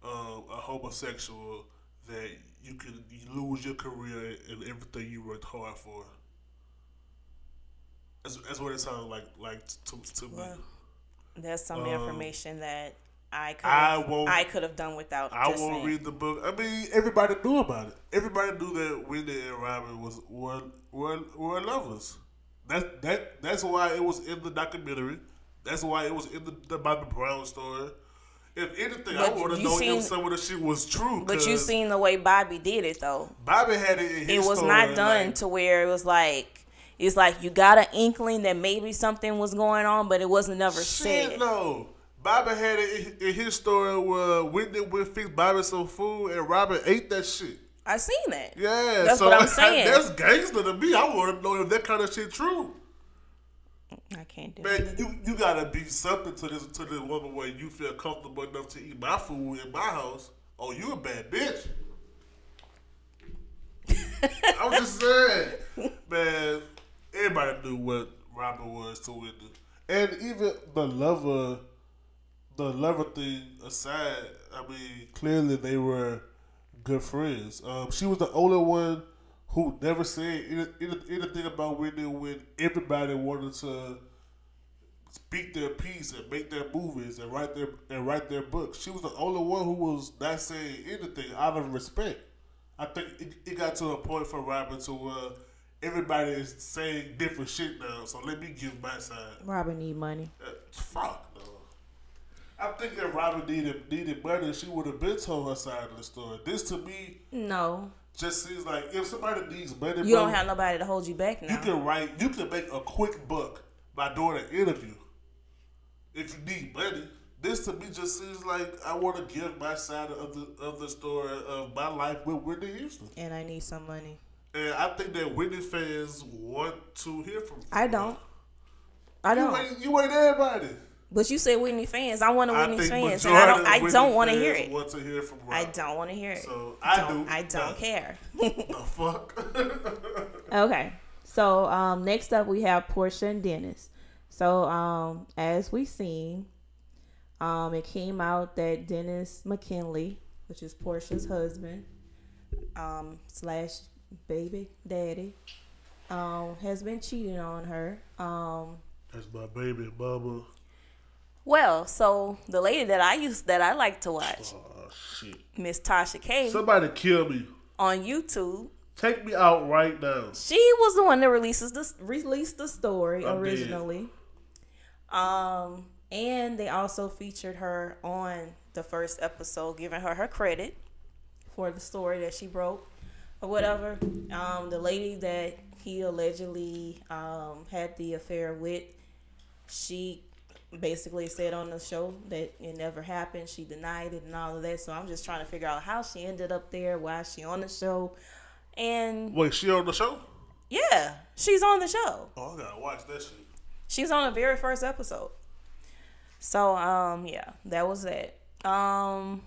um, a homosexual, that you could lose your career and everything you worked hard for. That's, that's what it sounded like like to, to me. Well, That's some Um, information that I could I I could have done without. I won't saying. read the book. I mean, everybody knew about it. Everybody knew that Whitney and Robyn was were were, were lovers. That that that's why it was in the documentary. That's why it was in the, the Bobby Brown story. If anything, I But want to know seen- if some of the shit was true. But you seen the way Bobby did it though. Bobby had it. In his It was not done like, to where it was like it's like you got an inkling that maybe something was going on, but it wasn't never Shit, said. no. Bobby had it in, his story where Whitney would fix Bobby some food and Robert ate that shit. I seen that. Yeah, That's so what I'm saying. That's gangster to me. I want to know if that kind of shit true. I can't do Man, it. you you gotta be something to this to this woman where you feel comfortable enough to eat my food in my house. Oh, you a bad bitch. I'm just saying, man. Everybody knew what Robyn was to Whitney, and even the lover, the lover thing aside. I mean, clearly they were good friends. Um, she was the only one who never said any, any, anything about Whitney when everybody wanted to speak their piece and make their movies and write their and write their books. She was the only one who was not saying anything out of respect. I think it, it got to a point for Robyn to where everybody is saying different shit now. So let me give my side. Robyn need money. Uh, fuck. I think if Robyn needed needed money, she would have been told her side of the story. This to me No, just seems like if somebody needs money, you don't have nobody to hold you back Now. you can write. You can make a quick buck by doing an interview. If you need money, this to me just seems like I want to give my side of the of the story of my life with Whitney Houston, And I need some money. and I think that Whitney fans want to hear from. I don't. I don't. ain't, you ain't everybody. But you said Whitney fans. I want a Whitney fans, and I don't. I Whitney don't want to hear it. Want to hear from I don't want to hear it. So I don't, do. I don't Nah. care. The fuck. Okay. So um, next up we have Porsha and Dennis. So um, as we seen, um, it came out that Dennis McKinley, which is Porsha's husband, um, slash baby daddy, um, has been cheating on her. Um, That's my baby mama. Well, so the lady that I used that I like to watch, Oh. Miss Tasha K, Somebody kill me. on YouTube, Take me out right now. She was the one that releases the released the story I'm dead. originally. Um, and they also featured her on the first episode, giving her her credit for the story that she broke or whatever. Um, the lady that he allegedly um, had the affair with, she basically said on the show that it never happened. She denied it and all of that. So I'm just trying to figure out how she ended up there, why is she on the show, and Wait, she on the show? yeah, she's on the show. Oh, I gotta watch that shit. She's on the very first episode. So um yeah, that was it. Um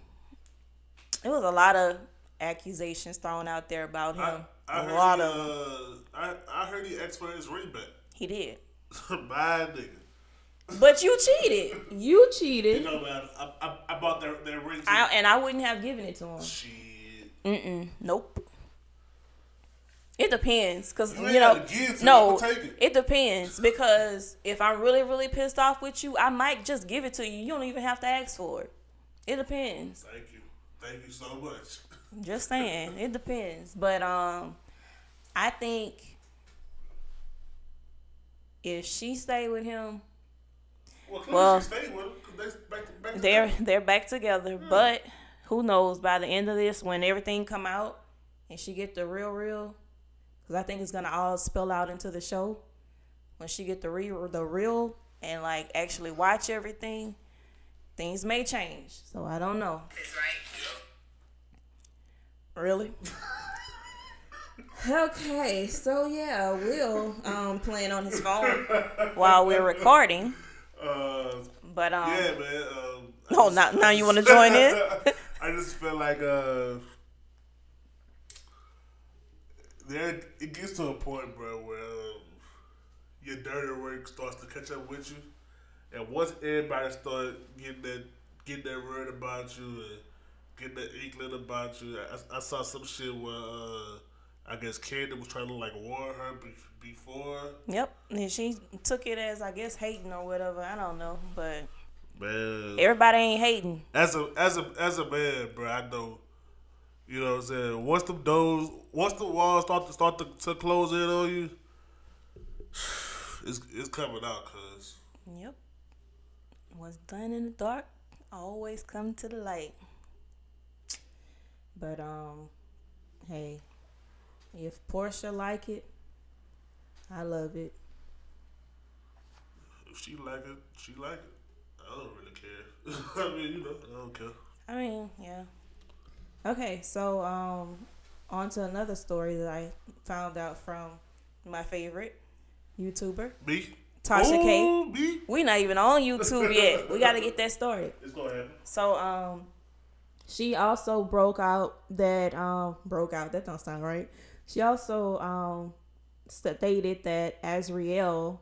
it was a lot of accusations thrown out there about him. I, I a lot he, of uh, I, I heard he asked for his ring back. He did. my nigga. But you cheated. You You cheated. know, man, I, I, I bought their that ring. I, and I wouldn't have given it to him. Shit. Mm-mm. Nope. It depends, cause You you, know, no, it. it depends because if I'm really, really pissed off with you, I might just give it to you. You don't even have to ask for it. It depends. Thank you. Thank you so much. Just saying, it depends. But um, I think if she stayed with him, Well, Well, she stayed with him because they back to back. they're they're back together. But who knows? By the end of this, when everything come out and she get the real, real, because I think it's gonna all spill out into the show. When she get the real, the real, and like actually watch everything, things may change. So I don't know. Really? okay, so yeah, Will um playing on his phone while we're recording. Uh, But um yeah, man. Um, Oh, now now you wanna join in? I just feel like uh, there it gets to a point, bro, where um, your dirty work starts to catch up with you, and once everybody start getting that getting that word about you and getting that inkling about you, I, I saw some shit where uh, I guess Kandi was trying to like warn her be- before. Yep. And she took it as I guess hating or whatever. I don't know. But Man, everybody ain't hating. as a as a as a man, bro, I know. You know what I'm saying? Once the doors, once the walls start to start to, to close in on you, it's it's coming out, cuz. Yep. What's done in the dark always come to the light. But um hey, if Porsha like it, I love it. If she like it, she like it. I don't really care. I mean, you know, I don't care. I mean, yeah. Okay, so um on to another story that I found out from my favorite YouTuber, Me? Tasha K. Ooh, me? We not even on YouTube yet. We got to get that started. It's gonna happen. So um, she also broke out that um broke out. That don't sound right. She also um stated that Azriel,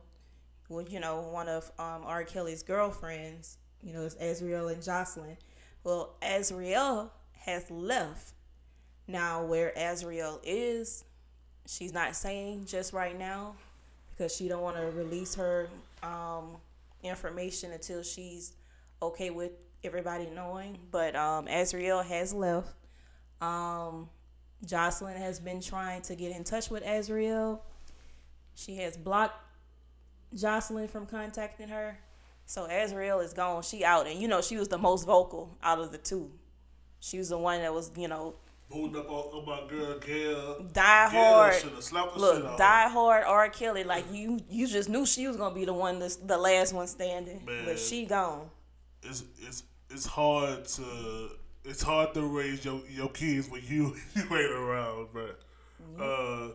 well, you know, one of um R. Kelly's girlfriends, you know, is Azriel and Joycelyn. Well, Azriel has left. Now, where Azriel is, she's not saying just right now because she don't want to release her um, information until she's okay with everybody knowing. But um, Azriel has left. Um, Joycelyn has been trying to get in touch with Azriel. She has blocked Joycelyn from contacting her. So Azriel is gone. She out, and you know she was the most vocal out of the two. She was the one that was, you know, Booting up on, my girl Gayle. die hard. shoulda slapped the shit Look, die hard R. Kelly. Like you, you just knew she was gonna be the one, that's the last one standing. Man. But she gone. It's it's it's hard to it's hard to raise your your kids when you you ain't around, but uh,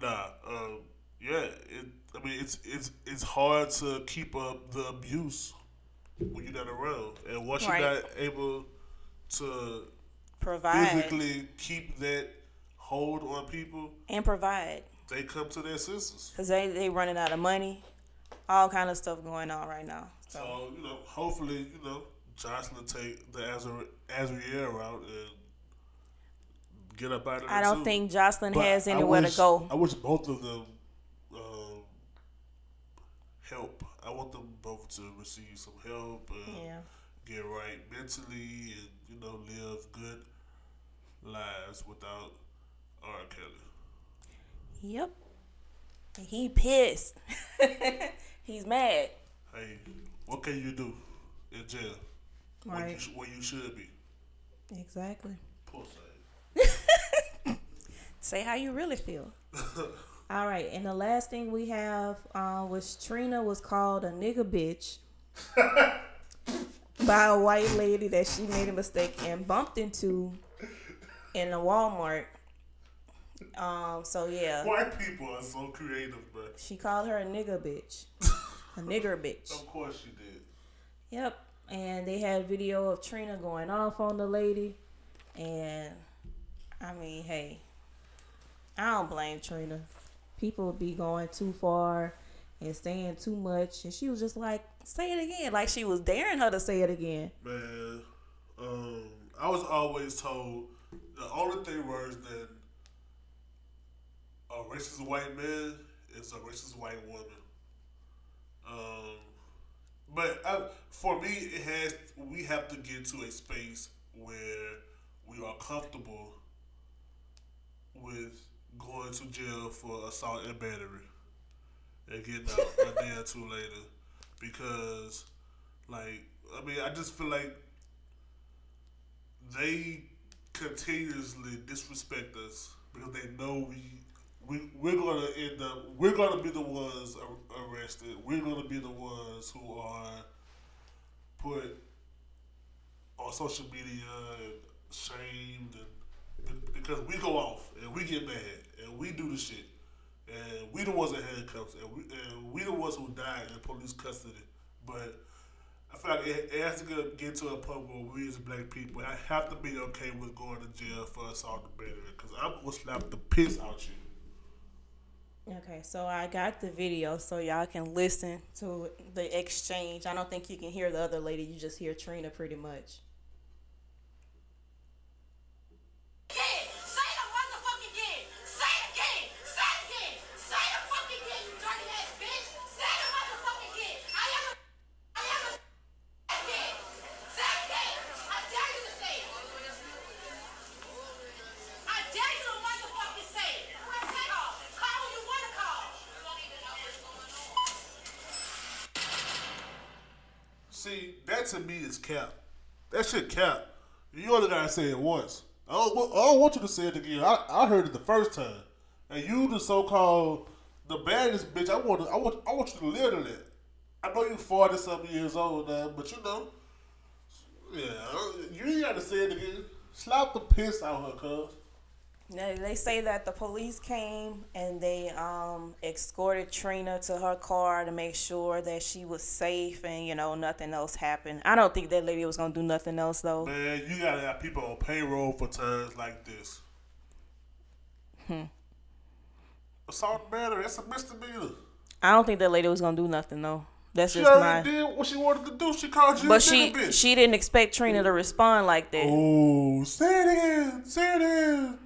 nah, um, yeah. It, I mean, it's it's it's hard to keep up the abuse when you're not around, and once Right. you're not able to Provide physically keep that hold on people, and provide, they come to their senses. cause they they running out of money. All kind of stuff going on right now. So So you know, hopefully, you know, Joycelyn take the Azar- Azriel route and get up out of there. I don't too. think Joycelyn But has anywhere wish- to go. I wish both of them um, help. I want them both to receive some help and Yeah. get right mentally and you know live good lives without R. Kelly. Yep. He pissed. He's mad. Hey, what can you do in jail? Where you, Right. where you should be. Exactly. Pussy. Say how you really feel. All right, and the last thing we have uh, was Trina was called a nigga bitch by a white lady that she made a mistake and bumped into in a Walmart. Um, so yeah, White people are so creative, bro. she called her a nigga bitch, a nigger bitch. Of course she did. Yep. And they had video of Trina going off on the lady. And I mean, hey, I don't blame Trina. People be going too far and saying too much. And she was just like, say it again. Like she was daring her to say it again. Man, um, I was always told the only thing worse than a racist white man is a racist white woman. Um, but I, for me, it has. We have to get to a space where we are comfortable with going to jail for assault and battery and getting out a day or two later because like I mean I just feel like they continuously disrespect us because they know we we we're gonna end up we're gonna be the ones arrested. We're gonna be the ones who are put on social media and shamed and because we go off and we get mad and we do the shit. And we the ones in handcuffs and we and we the ones who died in police custody. But I feel like it, it has to get, get to a point where we as black people I have to be okay with going to jail for assault and battery because I'm gonna slap the piss out you. Okay, so I got the video so y'all can listen to the exchange. I don't think you can hear the other lady. You just hear Trina pretty much. again. Say the motherfucking again. Say it again. Say it again. Say the fucking again, you dirty ass bitch. Say the motherfucking again. I am a, I am a again. Say it again. I dare you to say it. I dare you to motherfucking say it. Say call. Call who you want to call. You don't even know what's going on. See, that to me is cap. That shit cap. You only gotta say it once. I don't, I don't want you to say it again. I, I heard it the first time, and you the so-called the baddest bitch. I want to, I want I want you to that. I know you forty something years old now, but you know, yeah, you ain't gotta say it again. Slap the piss out her, cuz. They they say that the police came and they um escorted Trina to her car to make sure that she was safe and you know nothing else happened. I don't think that lady was gonna do nothing else though. Man, you gotta have people on payroll for times like this. Hmm. Assault and battery, that's a misdemeanor. I don't think that lady was gonna do nothing though. That's She just already my. did what she wanted to do. She called you But she bitch. she didn't expect Trina to respond like that. Oh, say it again. Say it again.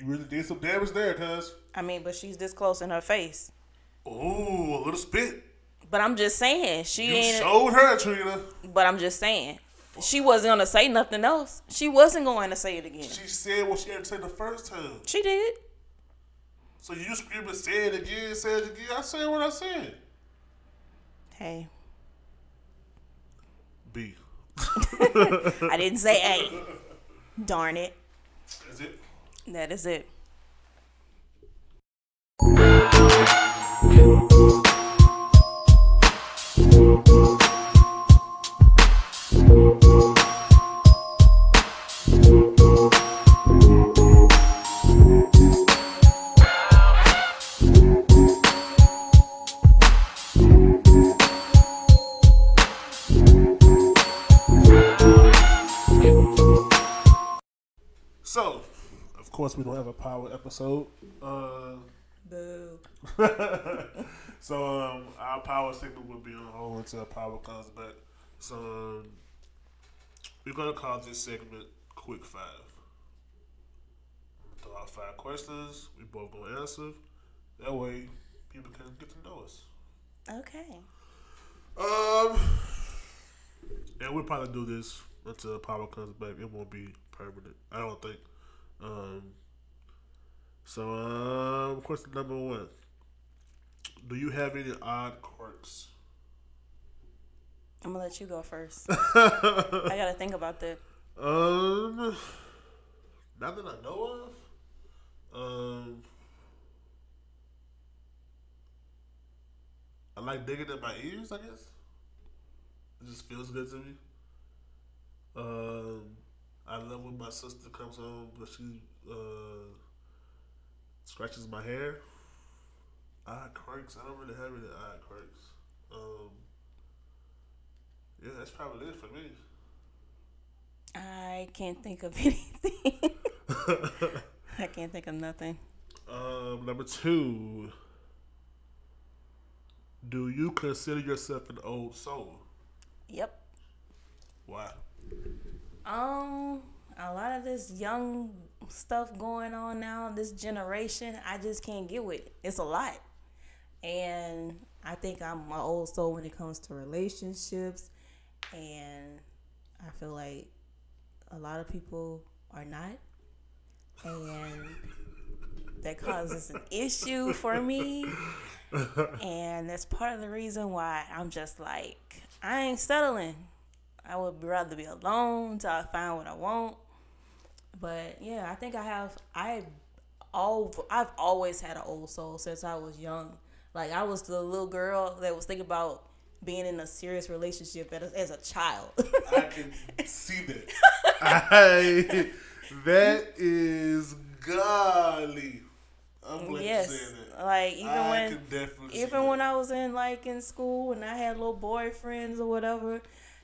You really did some damage there, cuz. I mean, but she's this close in her face. Oh, a little spit. But I'm just saying she You ain't. showed her, Trina. But I'm just saying she wasn't gonna say nothing else. She wasn't going to say it again. She said what she had to say the first time. She did. So you screaming, say it again, say it again. I said what I said. Hey, B. I didn't say A. Darn it. That is it. Power episode. Uh, Boo. so, um, our power segment will be on hold until power comes back. So, um, we're gonna call this segment "Quick Five. Throw out five questions. We both gonna answer. That way, people can get to know us. Okay. Um, and we'll probably do this until power comes back. It won't be permanent. I don't think. Um. So, um, course, number one: Do you have any odd quirks? I'm gonna let you go first. I gotta think about that. Um, not that I know of. Um, I like digging in my ears. I guess it just feels good to me. Um, I love when my sister comes home, but she uh, scratches my hair. Odd quirks. I don't really have any odd quirks. Um, yeah, that's probably it for me. I can't think of anything. I can't think of nothing. Um, number two. Do you consider yourself an old soul? Yep. Why? Um, a lot of this young stuff going on now, this generation, I just can't get with it. It's a lot. And I think I'm an old soul when it comes to relationships. And I feel like a lot of people are not. And that causes an issue for me. And that's part of the reason why I'm just like, I ain't settling. I would rather be alone till I find what I want. But yeah, I think I have. I all I've always had an old soul since I was young. Like I was the little girl that was thinking about being in a serious relationship as, as a child. I can see that. I, that is golly. I'm glad yes, you said that. like even I when can definitely see even when I was in like in school and I had little boyfriends or whatever,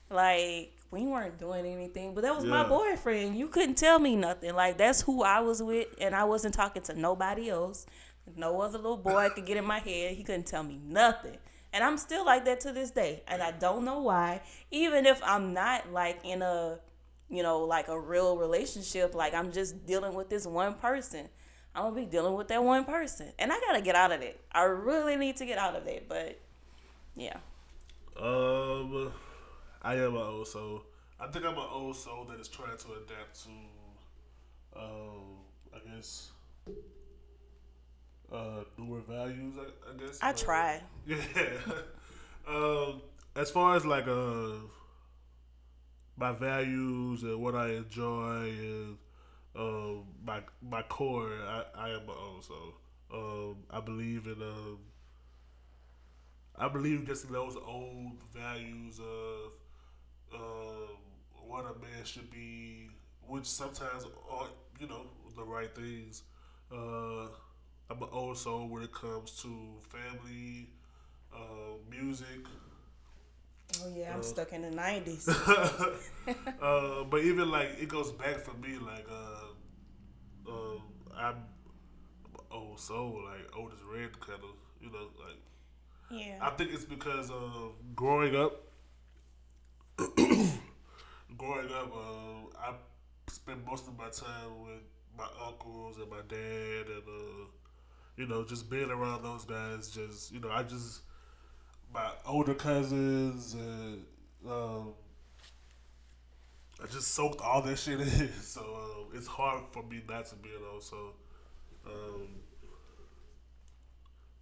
like we weren't doing anything, but that was my boyfriend. You couldn't tell me nothing. Like that's who I was with, and I wasn't talking to nobody else. No other little boy could get in my head. He couldn't tell me nothing. And I'm still like that to this day. And I don't know why. Even if I'm not like in a, you know, like a real relationship, like I'm just dealing with this one person. I'm gonna be dealing with that one person. And I gotta get out of that. I really need to get out of that. But yeah. Um, I am an old soul. I think I'm an old soul that is trying to adapt to, um, I guess, uh, newer values. I, I guess. I try. Yeah. um, as far as like uh, my values and what I enjoy and um, my my core, I, I am an old soul. Um, I believe in um, I believe just in those old values of um, what a man should be, which sometimes aren't, you know, the right things. Uh, I'm an old soul when it comes to family, uh, music. Oh yeah, I'm stuck in the nineties. uh, but even like it goes back for me, like uh, uh, I'm I'm an old soul, like old as red, kind of. You know, like yeah. I think it's because of growing up. Growing up, uh, I spent most of my time with my uncles and my dad, and uh, you know, just being around those guys. Just you know, I just my older cousins and um, I just soaked all that shit in. So um, it's hard for me not to be an old soul. Um,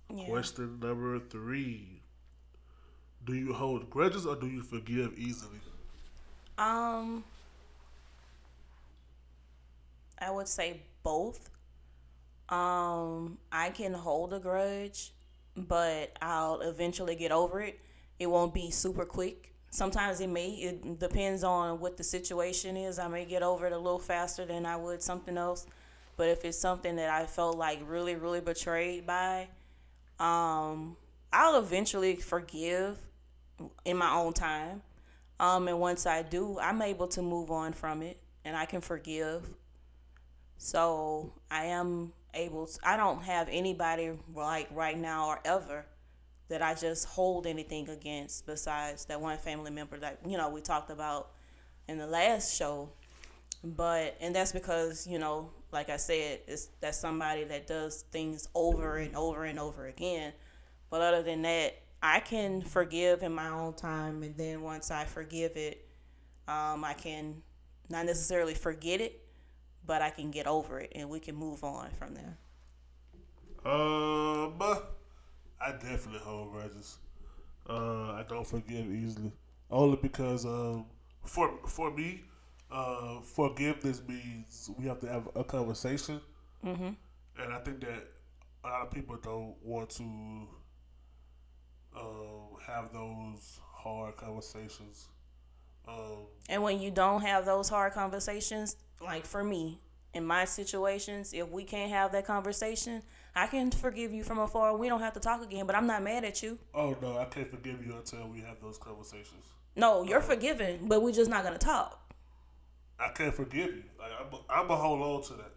yeah. Question number three. Do you hold grudges or do you forgive easily? Um, I would say both. Um, I can hold a grudge, but I'll eventually get over it. It won't be super quick. Sometimes it may. It depends on what the situation is. I may get over it a little faster than I would something else. But if it's something that I felt like really, really betrayed by, um, I'll eventually forgive in my own time. Um, and once I do, I'm able to move on from it and I can forgive. So I am able to, I don't have anybody like right now or ever that I just hold anything against besides that one family member that, you know, we talked about in the last show. But, and that's because, you know, like I said, it's that's somebody that does things over and over and over again. But other than that, I can forgive in my own time, and then once I forgive it, um, I can not necessarily forget it, but I can get over it, and we can move on from there. Um, I definitely hold grudges. Uh, I don't forgive easily, only because um, for for me, uh, forgiveness means we have to have a conversation, Mm-hmm. and I think that a lot of people don't want to um, have those hard conversations. Um, And when you don't have those hard conversations, like for me, in my situations, if we can't have that conversation, I can forgive you from afar. We don't have to talk again, but I'm not mad at you. oh no, I can't forgive you until we have those conversations. No, you're forgiven, but we're just not gonna talk. I can't forgive you. Like I'm, I'm gonna hold on to that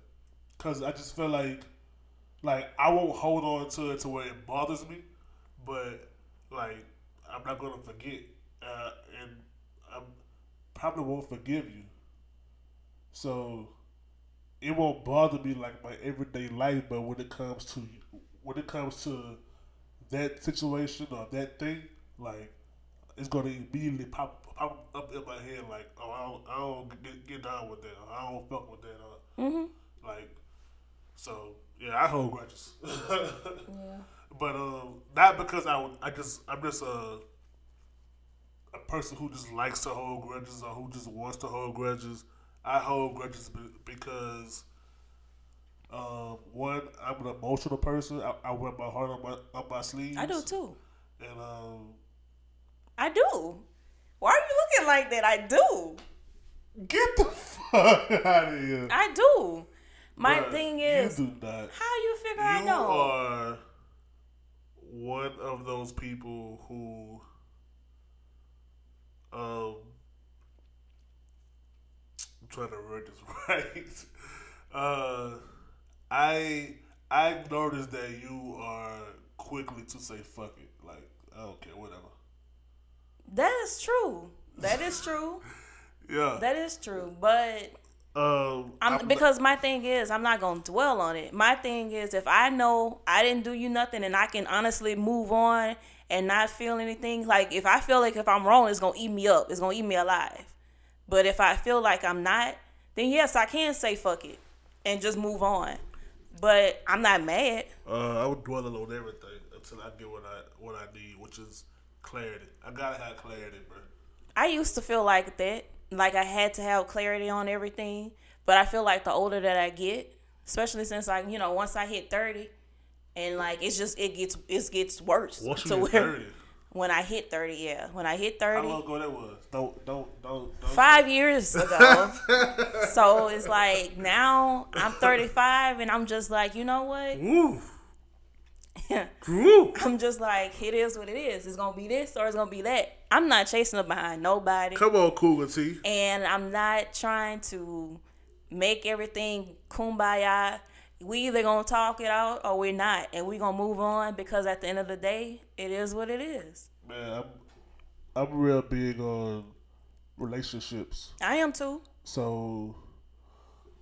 because I just feel like, like I won't hold on to it to where it bothers me, but like I'm not gonna forget, uh, and I probably won't forgive you. So it won't bother me like my everyday life, but when it comes to when it comes to that situation or that thing, like it's gonna immediately pop, pop up in my head like, oh, I don't, I don't get, get down with that. Or, I don't fuck with that. Or, Mm-hmm. Like, so yeah, I hold grudges. Yeah. But um, not because I, I just, I'm just a, a person who just likes to hold grudges or who just wants to hold grudges. I hold grudges because, um, one, I'm an emotional person. I, I wear my heart on my on my sleeves. I do too. And um, I do. Why are you looking like that? I do. get the fuck out of here. I do. My Bruh, thing is, you do not. how you figure I You know? are one of those people who, um, I'm trying to word this right. Uh, I I've noticed that you are quickly to say fuck it. Like I don't care, whatever. That is true. That is true. Yeah. That is true. But um. I'm, because my thing is, I'm not gonna dwell on it. My thing is, if I know I didn't do you nothing, and I can honestly move on and not feel anything, like if I feel like if I'm wrong, it's gonna eat me up. It's gonna eat me alive. But if I feel like I'm not, then yes, I can say fuck it and just move on. But I'm not mad. Uh, I would dwell on everything until I get what I what I need, which is clarity. I gotta have clarity, bro. I used to feel like that, like I had to have clarity on everything. But I feel like the older that I get, especially since like you know, once I hit thirty, and like it's just it gets it gets worse Once you where thirty, When I hit 30, yeah. When I hit thirty, How 30, long ago that was? Don't don't don't. don't five years ago. so it's like now I'm 35 and I'm just like, you know what? Woo. I'm just like, it is what it is. It's gonna be this or it's gonna be that. I'm not chasing up behind nobody, Come on, Cougar T. and I'm not trying to make everything kumbaya. We either gonna talk it out or we're not, and we gonna move on because at the end of the day, it is what it is. Man, I'm I'm real big on relationships. I am too. So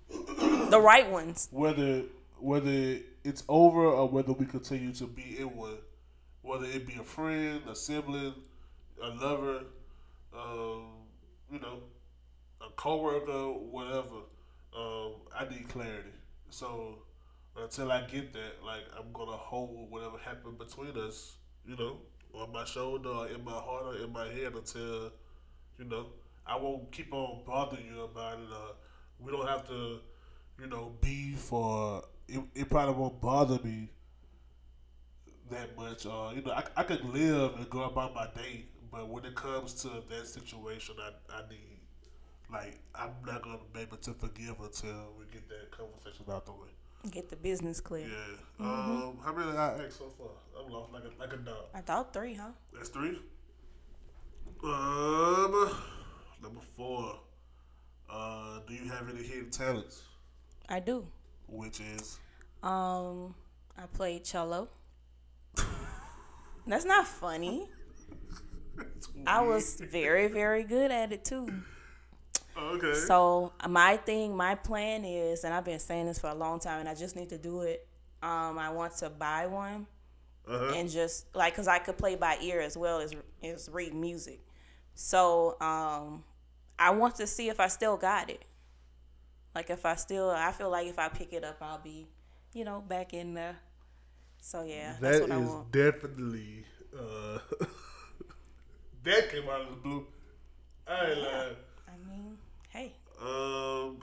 The right ones. whether whether it's over or whether we continue to be in one, whether it be a friend, a sibling, a lover, um, you know, a coworker, whatever, um, I need clarity. So until I get that, like I'm gonna hold whatever happened between us, you know, on my shoulder, in my heart, or in my head until, you know, I won't keep on bothering you about it. Uh, we don't have to, you know, beef or it, it probably won't bother me that much. Uh, you know, I, I could live and go about my day, but when it comes to that situation, I, I need, like, I'm not going to be able to forgive until we get that conversation out the way. Get the business clear. Yeah. Um, how many I asked so far? I'm lost like a, like a dog. I thought three, huh? That's three. Um, number four. Uh, do you have any hidden talents? I do. Which is Um, I play cello. That's not funny. I was very, very good at it too. okay. So my thing, my plan is, and I've been saying this for a long time, and I just need to do it. Um, I want to buy one uh-huh. and just like, cause I could play by ear as well as as read music. So um, I want to see if I still got it. Like if I still, I feel like if I pick it up, I'll be, you know, back in there. So yeah, that's That I want. definitely uh, that came out of the blue. I ain't lying. I mean, hey, Um,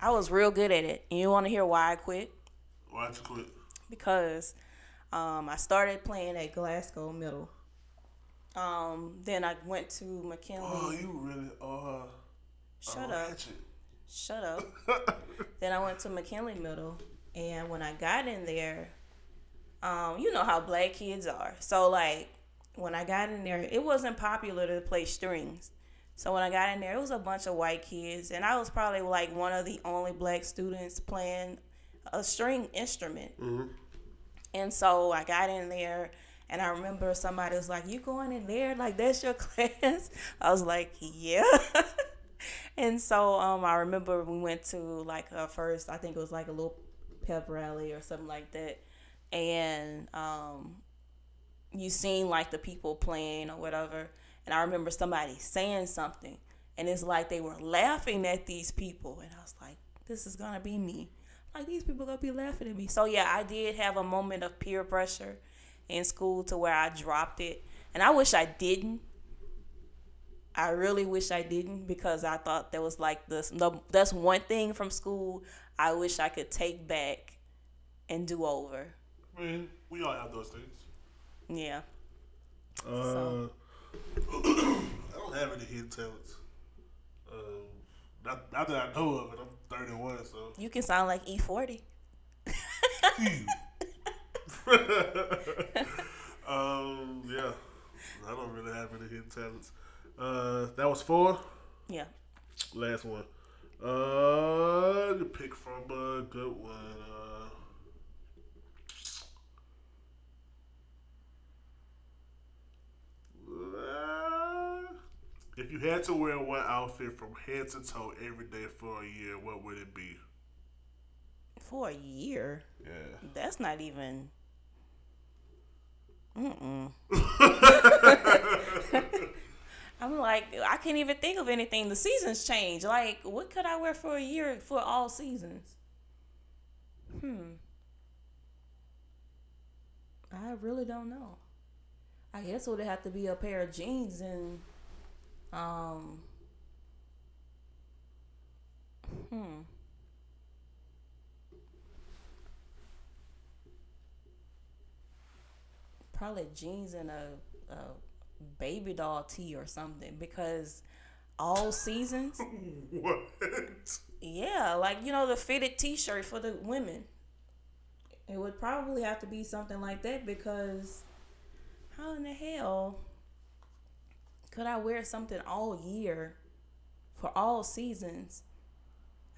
I was real good at it. And you want to hear why I quit? why'd you quit? because um, I started playing at Glasgow Middle. Um, then I went to McKinley. Oh, you really are. Shut up. ratchet. Shut up. then I went to McKinley Middle, and when I got in there, um, you know how black kids are. So like when I got in there, it wasn't popular to play strings. So when I got in there, it was a bunch of white kids, and I was probably like one of the only black students playing a string instrument. And so I got in there, and I remember somebody was like, "You going in there? Like that's your class?" I was like, "Yeah." and so um, I remember we went to like a first, I think it was like a little pep rally or something like that, and um, you seen like the people playing or whatever. And I remember somebody saying something, and it's like they were laughing at these people, and I was like, "This is gonna be me." Like these people gonna be laughing at me. So yeah, I did have a moment of peer pressure in school to where I dropped it, and I wish I didn't. I really wish I didn't because I thought that was like this. The, that's one thing from school I wish I could take back and do over. I mean, we all have those things. Yeah. Uh, I don't have any hidden talents. Um, not, not that I know of it. I'm 31, so. You can sound like E E40. um, yeah. I don't really have any hidden talents. Uh, that was four. Yeah. Last one. Uh, you pick from a good one. Uh, uh, if you had to wear one outfit from head to toe every day for a year, what would it be? For a year. Yeah. That's not even. Mm-mm. I'm like, I can't even think of anything. The seasons change. Like, what could I wear for a year for all seasons? Hmm. I really don't know. I guess it would have to be a pair of jeans and, um. Hmm. Probably jeans and a, a baby doll tee or something because all seasons, What? yeah, like you know the fitted T-shirt for the women. It would probably have to be something like that because how in the hell could I wear something all year for all seasons?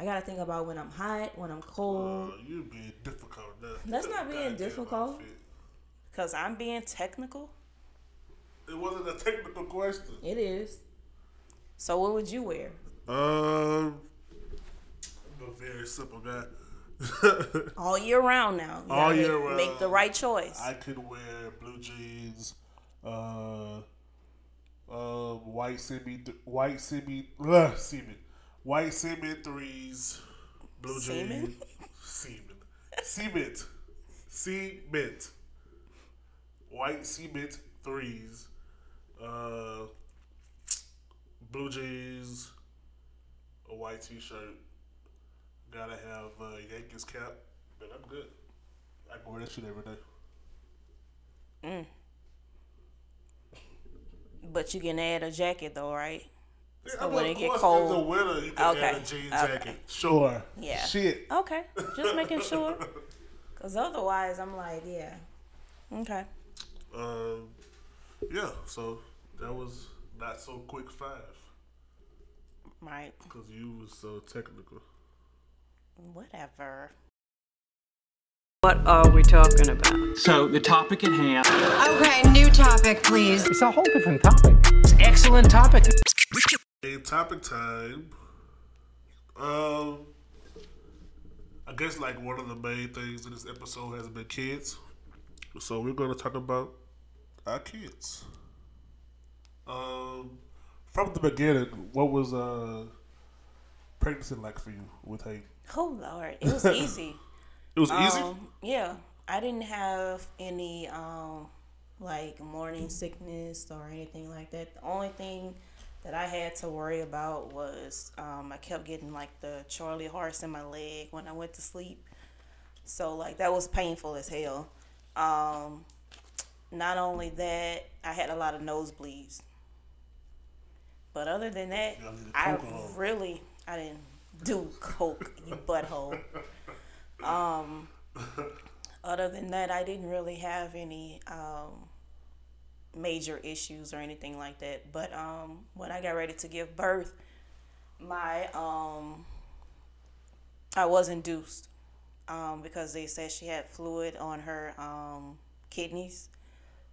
I gotta think about when I'm hot, when I'm cold. Uh, you being difficult now. That's not being difficult. outfit. Cause I'm being technical. It wasn't a technical question. It is. So what would you wear? Um, I'm a very simple guy. All year round now. You All year make, Make the right choice. I could wear blue jeans, uh, uh, white semi, white semi, uh, semen, white cement threes, blue Semen? jeans, semen, cement, cement, white cement threes, uh, blue jeans, a white t-shirt. Gotta have a Yankees cap, but I'm good. I can wear that shit every day. But you can add a jacket though, right? Yeah, So I mean, when it get cold- in the winter, you can add a Okay, jean okay. jacket. Sure. Yeah. Shit. Okay. Just making sure. Cause otherwise I'm like, yeah. Okay. Um, yeah. So that was not so quick five Right. because you was so technical. Whatever. What are we talking about? So the topic at hand. Okay, new topic, please. It's a whole different topic. It's excellent topic. In topic time, um, I guess like one of the main things in this episode has been kids. So we're gonna talk about our kids. Um, from the beginning, what was uh pregnancy like for you with Hayden? Oh Lord. It was easy. It was easy. Um, yeah, I didn't have any um like morning sickness or anything like that. The only thing that I had to worry about was um, I kept getting like the Charlie horse in my leg when I went to sleep. So like that was painful as hell. Um, not only that, I had a lot of nosebleeds. But other than that, gotta leave the I really I didn't do coke, you butthole. Um, other than that, I didn't really have any um, major issues or anything like that. But um, when I got ready to give birth, my um, I was induced um, because they said she had fluid on her um, kidneys.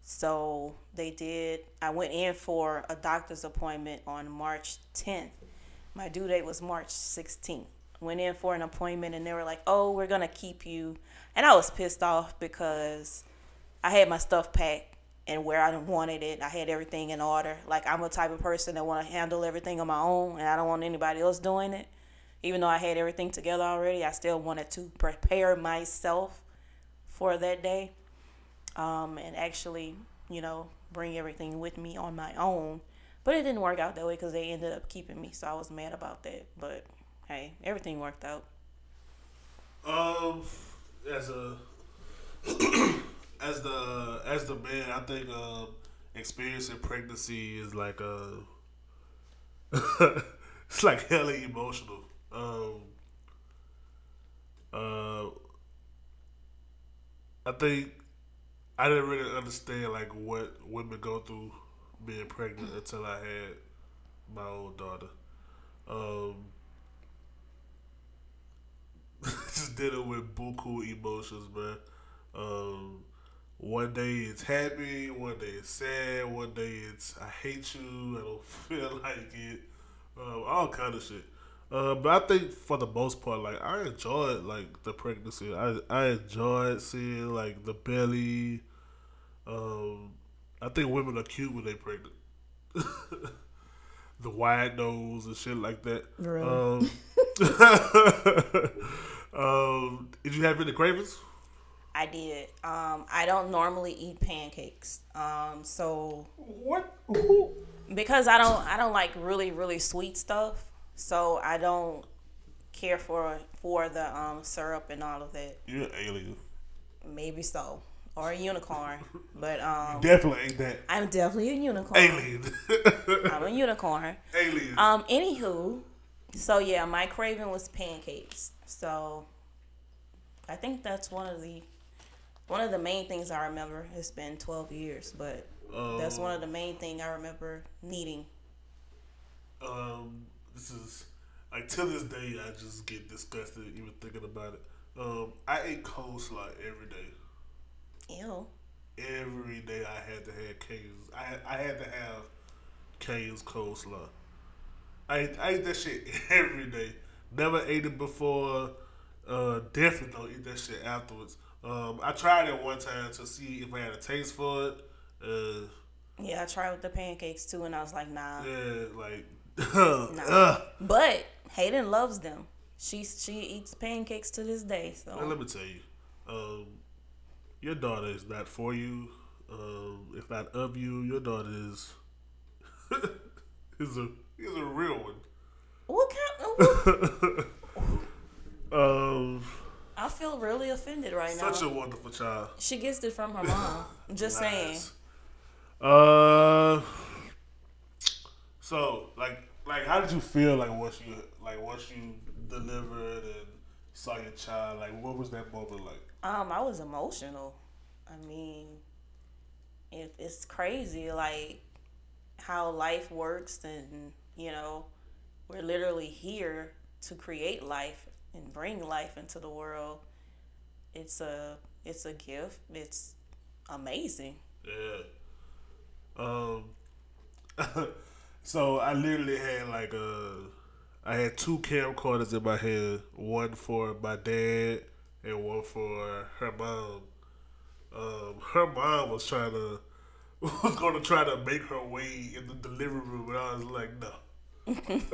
So they did. I went in for a doctor's appointment on March 10th. My due date was March 16th. Went in for an appointment and they were like, "Oh, we're gonna keep you," and I was pissed off because I had my stuff packed and where I wanted it. I had everything in order. Like I'm a type of person that want to handle everything on my own, and I don't want anybody else doing it. Even though I had everything together already, I still wanted to prepare myself for that day um, and actually, you know, bring everything with me on my own. But it didn't work out that way because they ended up keeping me, so I was mad about that. But hey, everything worked out. Um, as a as the as the man, I think um, experiencing pregnancy is like a it's like hella emotional. Um, uh, I think I didn't really understand like what women go through being pregnant until I had my own daughter. Um, just dealing with buku emotions, man. Um, one day it's happy, one day it's sad, one day it's I hate you, I don't feel like it, um, all kind of shit. Uh, but I think for the most part, like I enjoyed like the pregnancy. I I enjoyed seeing like the belly. Um, I think women are cute when they pregnant. the wide nose and shit like that. Really? Um, um, did you have any cravings? I did. Um, I don't normally eat pancakes. Um, so What? because I don't I don't like really really sweet stuff. So I don't care for for the um syrup and all of that. You're an alien. Maybe so. or a unicorn, but um, Definitely ain't that I'm definitely a unicorn. alien. I'm a unicorn. alien. Um, anywho, so yeah, my craving was pancakes. So I think that's one of the one of the main things I remember. It's been 12 years, but that's one of the main thing I remember needing. um, this is like to this day, I just get disgusted even thinking about it. Um, I ate coleslaw every day. Ew. Every day I had to have Cane's. I had, I had to have Cane's coleslaw. I I ate that shit every day. Never ate it before. Uh, definitely don't eat that shit afterwards. Um, I tried it one time to see if I had a taste for it. Uh, Yeah, I tried with the pancakes too, and I was like, nah. yeah, like, Nah. But Hayden loves them. She she eats pancakes to this day. Now, So let me tell you, um, your daughter is not for you. Um, if not of you, your daughter is is a is a real one. what kind? Um, I feel really offended right now. such a wonderful child. she gets it from her mom. I'm just saying. Uh, so like like how did you feel like once you like once you delivered and saw your child? Like what was that moment like? Um, I was emotional. I mean, it, it's crazy, like how life works, and you know, we're literally here to create life and bring life into the world. It's a it's a gift. It's amazing. Yeah. Um. so I literally had like a, I had two camcorders in my hand, one for my dad and one for her mom. Um, her mom was trying to, was going to try to make her way in the delivery room, and I was like, no,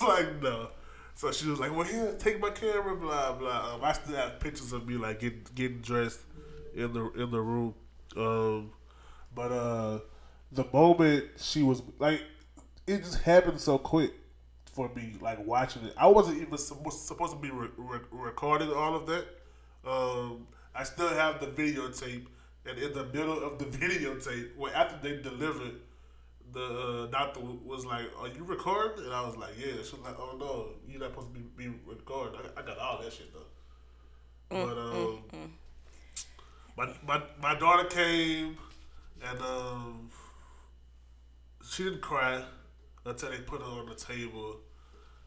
like no. So she was like, "Well, here, take my camera, blah blah." Um, I still have pictures of me like getting getting dressed in the in the room. Um, but uh, the moment she was like, it just happened so quick for me. Like watching it, I wasn't even supposed to be re- re- recording all of that. Um, I still have the videotape, and in the middle of the videotape, well, after they delivered, the uh, doctor was like, "Are you recording?" And I was like, "Yeah." She was like, "Oh no, you're not supposed to be, be recording." I, I got all that shit though. But um, my, my my daughter came, and um, she didn't cry until they put her on the table.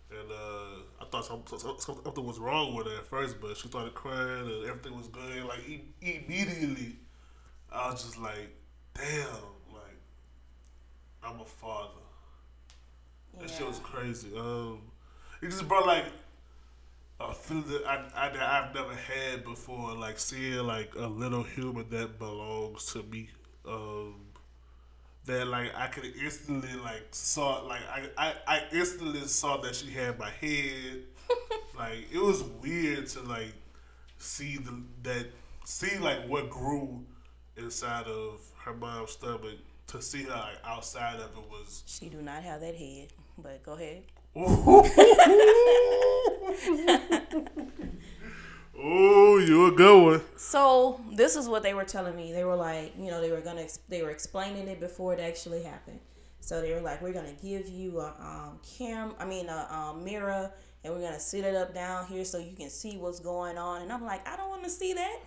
And uh, I thought something, something was wrong with her at first, but she started crying and everything was good. Like immediately, I was just like, "Damn!" I'm a father. That shit was crazy. Um, it just brought like a feeling that I, I that I've never had before. Like seeing like a little human that belongs to me. Um, that like I could instantly like saw like I, I, I instantly saw that she had my head. like it was weird to like see the that see like what grew inside of her mom's stomach. To see her like outside of it was She do not have that head, but go ahead. Oh, you a good one. So this is what they were telling me. They were like, you know, they were gonna, they were explaining it before it actually happened. So they were like, we're gonna give you a um, cam, I mean a um, mirror, and we're gonna sit it up down here so you can see what's going on. And I'm like, I don't want to see that,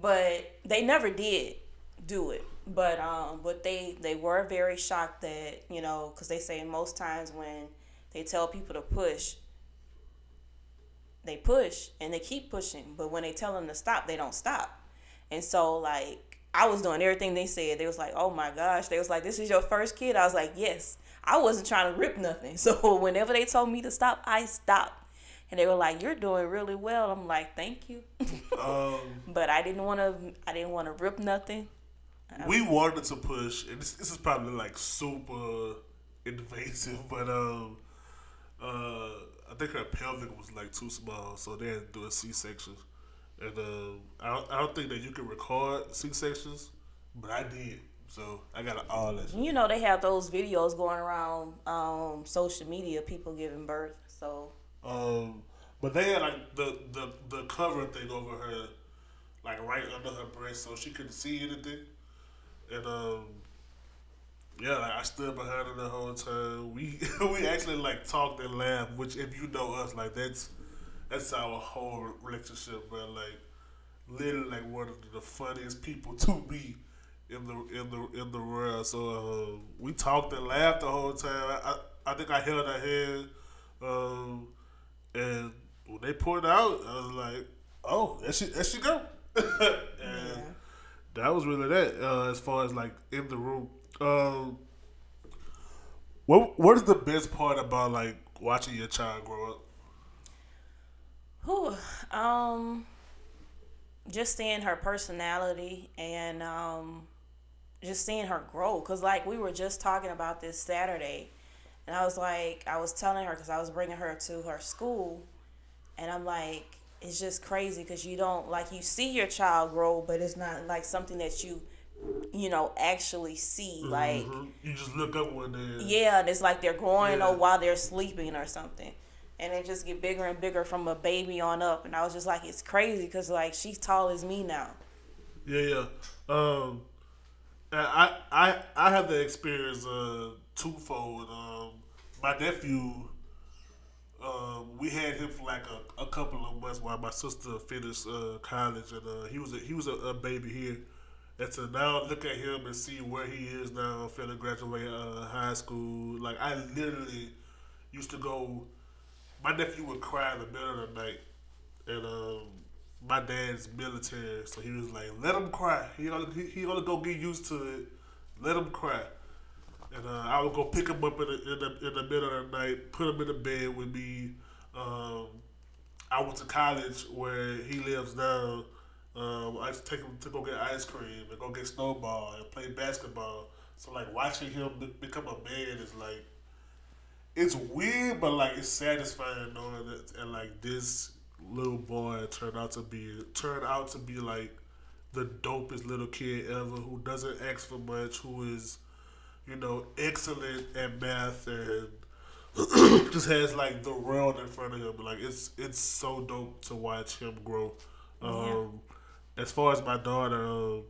but they never did do it. But um, but they they were very shocked that you know, because they say most times when they tell people to push, they push and they keep pushing, but when they tell them to stop, they don't stop. And so like I was doing everything they said. They was like, "Oh my gosh." They was like, "This is your first kid." I was like, "Yes." I wasn't trying to rip nothing. So whenever they told me to stop, I stopped. And they were like, "You're doing really well." I'm like, "Thank you." Um, but I didn't want to I didn't want to rip nothing. We wanted to push, and this, this is probably like super invasive, but um, uh, I think her pelvic was like too small, so they had to do a C section. And um, I don't, I don't think that you can record C sections, but I did, so I got all that. You know, they have those videos going around um, social media, people giving birth. So Um, but they had like the, the the cover thing over her like right under her breast, so she couldn't see anything. And um, yeah, like I stood behind her the whole time. We we actually like talked and laughed, which if you know us, like that's that's our whole relationship, bro. Like literally like one of the funniest people to me in the in the in the world. So uh, we talked and laughed the whole time. I I, think I held her hand, um, and when they pulled out, I was like, "Oh, there she there she go." and that was really that. Uh, as far as like in the room, um, what what is the best part about like watching your child grow up? Whew, um, just seeing her personality and um, just seeing her grow. Cause like we were just talking about this Saturday, and I was like, I was telling her because I was bringing her to her school, and I'm like, it's just crazy because you don't like you see your child grow, but it's not like something that you, you know, actually see. Like Mhm. you just look up one day. yeah, and it's like they're growing Yeah. up while they're sleeping or something. And they just get bigger and bigger from a baby on up. And I was just like, it's crazy because, like, she's tall as me now. Yeah, yeah. Um, I I I have the experience uh twofold. Um, my nephew, um, we had him for like a, a couple of months while my sister finished uh, college, and uh, he was a, he was a, a baby here. And to now look at him and see where he is now, finna graduate uh, high school. Like I literally used to go. My nephew would cry in the middle of the night, and um, my dad's military, so he was like, "Let him cry. He gonna he, he gonna go get used to it. Let him cry." And uh, I would go pick him up in the, in the in the middle of the night, put him in the bed with me. Um, I went to college where he lives now. Um, I used to take him to go get ice cream and go get snowball and play basketball. So like watching him be- become a man is like it's weird, but like it's satisfying knowing that and like this little boy turned out to be turned out to be like the dopest little kid ever who doesn't ask for much, who is you know excellent at math and just has like the world in front of him. Like it's it's so dope to watch him grow. Um, As far as my daughter, um,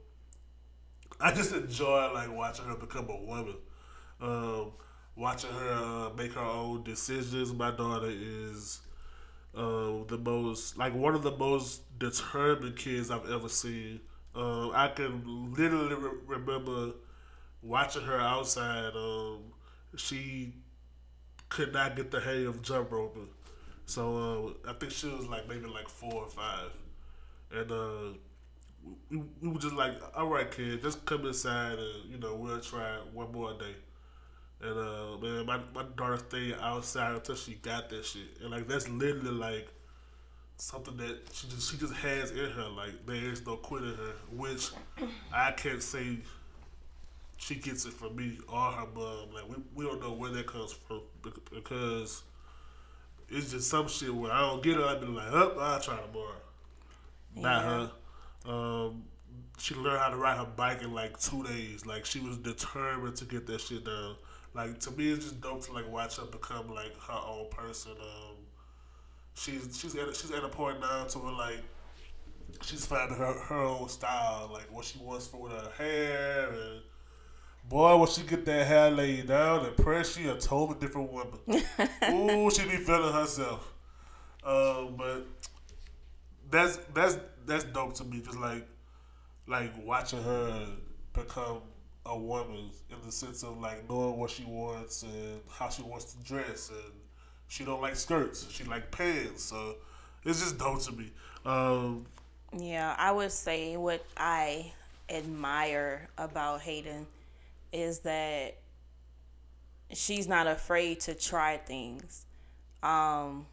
I just enjoy like watching her become a woman. Um, watching her uh, make her own decisions. My daughter is uh, the most like one of the most determined kids I've ever seen. Um, I can literally re- remember watching her outside. Um, she could not get the hang of jump roping, so uh, I think she was like maybe like four or five, and uh, we, we were just like, all right, kid, just come inside and you know we'll try one more day. And uh, man, my my daughter stayed outside until she got that shit, and like that's literally like something that she just she just has in her. Like there is no quit in her, which I can't say she gets it from me or her mom. Like we, we don't know where that comes from because it's just some shit where I don't get it. I be like, up, I'll try tomorrow. Not her. Um, she learned how to ride her bike in like two days. Like she was determined to get that shit down. Like to me, it's just dope to like watch her become like her own person. Um, she's she's at a, she's at a point now to where like she's finding her her own style, like what she wants for with her hair and. Boy, when she get that hair laid down and press, she a totally different woman. Ooh, she be feeling herself. Um, but that's that's that's dope to me. Just like like watching her become a woman in the sense of like knowing what she wants and how she wants to dress and she don't like skirts. She like pants. So it's just dope to me. Um, Yeah, I would say what I admire about Hayden is that she's not afraid to try things. Um,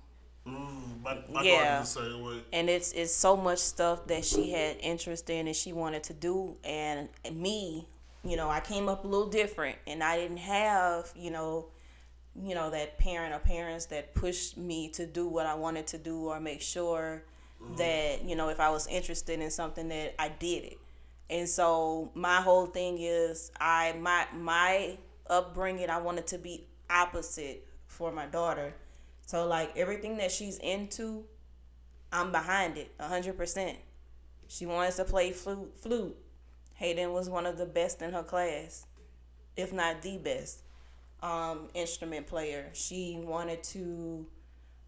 mm, my my Yeah. daughter's the same way. and it's it's so much stuff that she had interest in and she wanted to do and me you know i came up a little different and i didn't have you know you know that parent or parents that pushed me to do what i wanted to do or make sure that you know if i was interested in something that i did it and so my whole thing is i my my upbringing i wanted to be opposite for my daughter so like everything that she's into I'm behind it a hundred percent. She wanted to play flute. flute. Hayden was one of the best in her class, if not the best um, instrument player. She wanted to,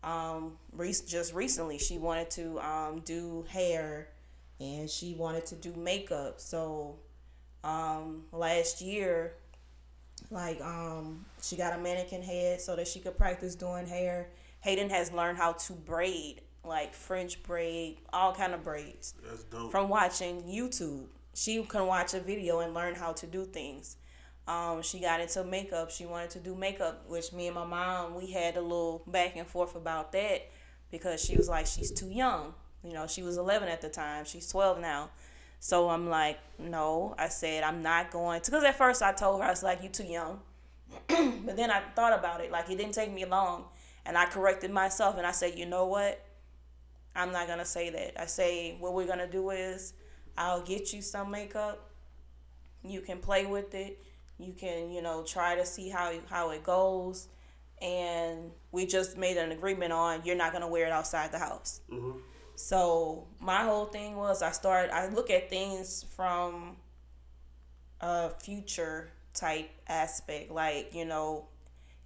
um, re- just recently, she wanted to um, do hair and she wanted to do makeup. So um, last year, like um, she got a mannequin head so that she could practice doing hair. Hayden has learned how to braid, like French braid, all kind of braids That's dope. from watching YouTube. She can watch a video and learn how to do things. Um, she got into makeup. She wanted to do makeup, which me and my mom we had a little back and forth about that because she was like she's too young. You know, she was 11 at the time. She's 12 now. So I'm like, no. I said I'm not going. Because at first I told her I was like, you too young. but then I thought about it. Like it didn't take me long, and I corrected myself and I said, you know what? I'm not gonna say that. I say what we're gonna do is I'll get you some makeup. You can play with it. You can, you know, try to see how how it goes. And we just made an agreement on you're not gonna wear it outside the house. Mm-hmm. So my whole thing was I started I look at things from a future type aspect. Like, you know,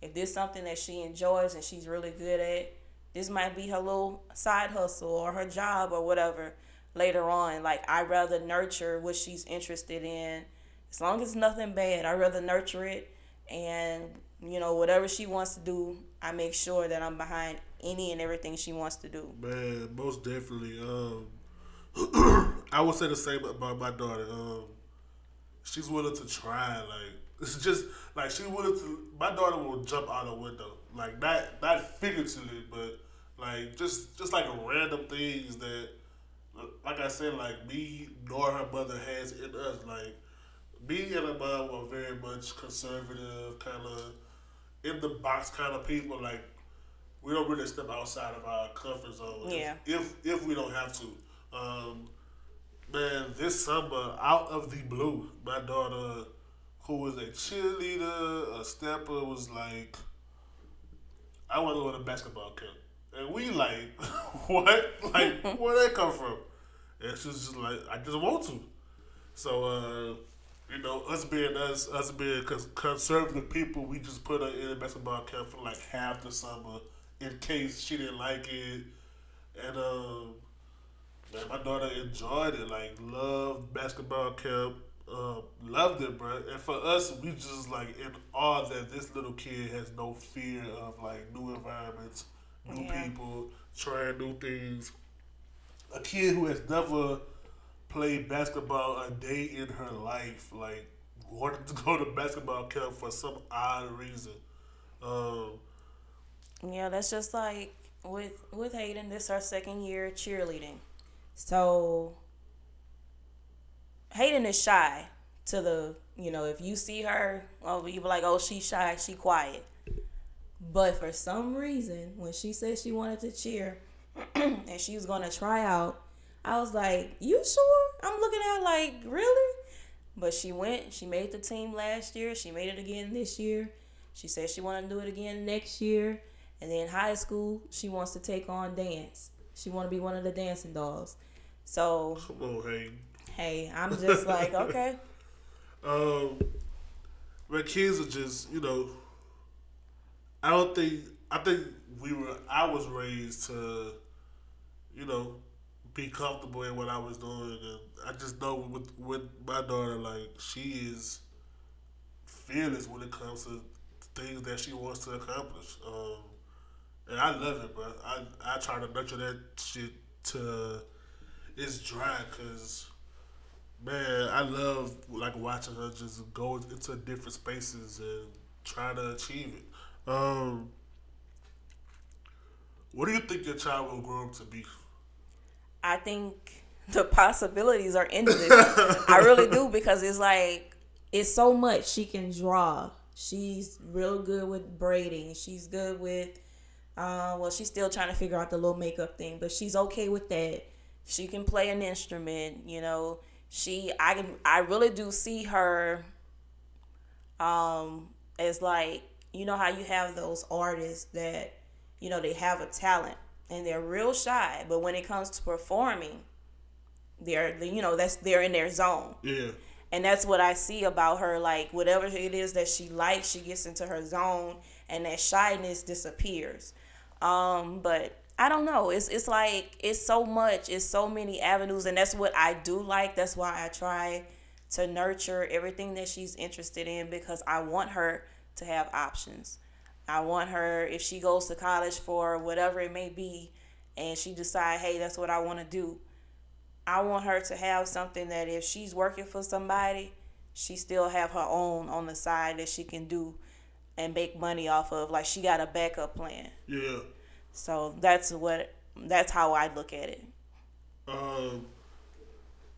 if there's something that she enjoys and she's really good at, this might be her little side hustle or her job or whatever later on. Like I rather nurture what she's interested in. As long as nothing bad, I rather nurture it and you know, whatever she wants to do, I make sure that I'm behind any and everything she wants to do. Man, most definitely. Um, I would say the same about my daughter. Um, she's willing to try. Like it's just like she willing to. My daughter will jump out a window. Like not not figuratively, but like just just like random things that, like I said, like me nor her mother has in us. Like me and her mom were very much conservative, kind of in the box kind of people. Like we don't really step outside of our comfort zone. if- Yeah. If if we don't have to. Um, man, this summer, out of the blue, my daughter, who was a cheerleader, a stepper, was like, I want to go to basketball camp. And we like, what? Like, where that come from? And she's just like, I just want to. So, uh, you know, us being us, us being conservative people, we just put her in a basketball camp for like half the summer in case she didn't like it. And, um, man, my daughter enjoyed it. Like, loved basketball camp. Uh, loved it, bro. And for us, we just like in awe that this little kid has no fear of like new environments, new Yeah. people, trying new things. A kid who has never played basketball a day in her life, like wanted to go to basketball camp for some odd reason. Um, Yeah, that's just like with with Hayden. This our second year cheerleading, so Hayden is shy. To the you know, if you see her, oh, you be like, oh, she's shy, she quiet. But for some reason, when she said she wanted to cheer and she was gonna try out, I was like, "You sure?" I'm looking at like, "Really?" But she went. She made the team last year. She made it again this year. She said she wanted to do it again next year. And then high school, she wants to take on dance. She want to be one of the dancing dolls. So come on, hey. hey, I'm just like, okay, Um, my kids are just, you know, I don't think, I think we were, I was raised to, you know, be comfortable in what I was doing. And I just know with, with my daughter, like, she is fearless when it comes to things that she wants to accomplish. Um, and I love it, but I, I try to nurture that shit to its dry because Man, I love like watching her just go into different spaces and try to achieve it. Um, what do you think your child will grow up to be? I think the possibilities are endless. I really do because it's like it's so much she can draw. She's real good with braiding. She's good with uh well she's still trying to figure out the little makeup thing, but she's okay with that. She can play an instrument, you know. She I can I really do see her um as like you know how you have those artists that you know they have a talent and they're real shy but when it comes to performing they're you know that's they're in their zone Yeah. and that's what I see about her. Like whatever it is that she likes, she gets into her zone, and that shyness disappears. Um, but I don't know. It's it's like it's so much. It's so many avenues, and that's what I do like. That's why I try to nurture everything that she's interested in because I want her to have options. I want her if she goes to college for whatever it may be, and she decide, hey, that's what I want to do. I want her to have something that if she's working for somebody, she still have her own on the side that she can do and make money off of. Like she got a backup plan. Yeah. So that's what that's how I look at it. Um,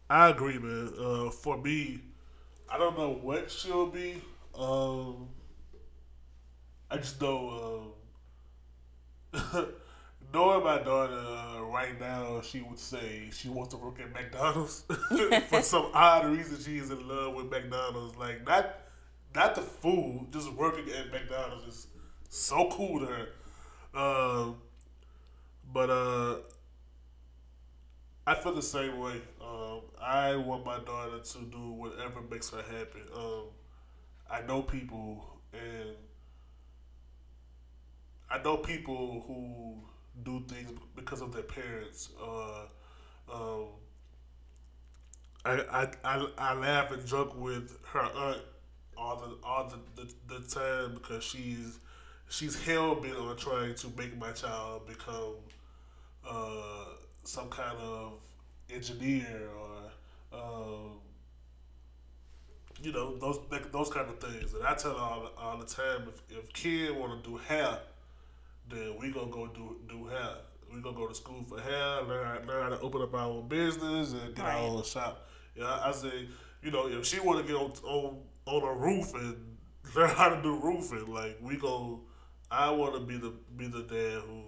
I agree, man. Uh, for me, I don't know what she'll be. Um, I just know, um, knowing my daughter uh, right now, she would say she wants to work at McDonald's for some odd reason. She's in love with McDonald's. Like not, not the food, just working at McDonald's is so cool to her. Um, but uh, I feel the same way. Um, I want my daughter to do whatever makes her happy. Um, I know people, and I know people who do things because of their parents. Uh, um, I, I, I, I laugh and joke with her aunt all the all the, the, the time because she's she's hell bent on trying to make my child become uh, some kind of engineer or um, you know those those kind of things. And I tell her all, all the time if if kid want to do hair, then we gonna go do do hair. We gonna go to school for hair, learn how, learn how to open up our own business and get Right. our own shop. Yeah, I, I say you know if she want to get on on on a roof and learn how to do roofing, like we go. I want to be the be the dad who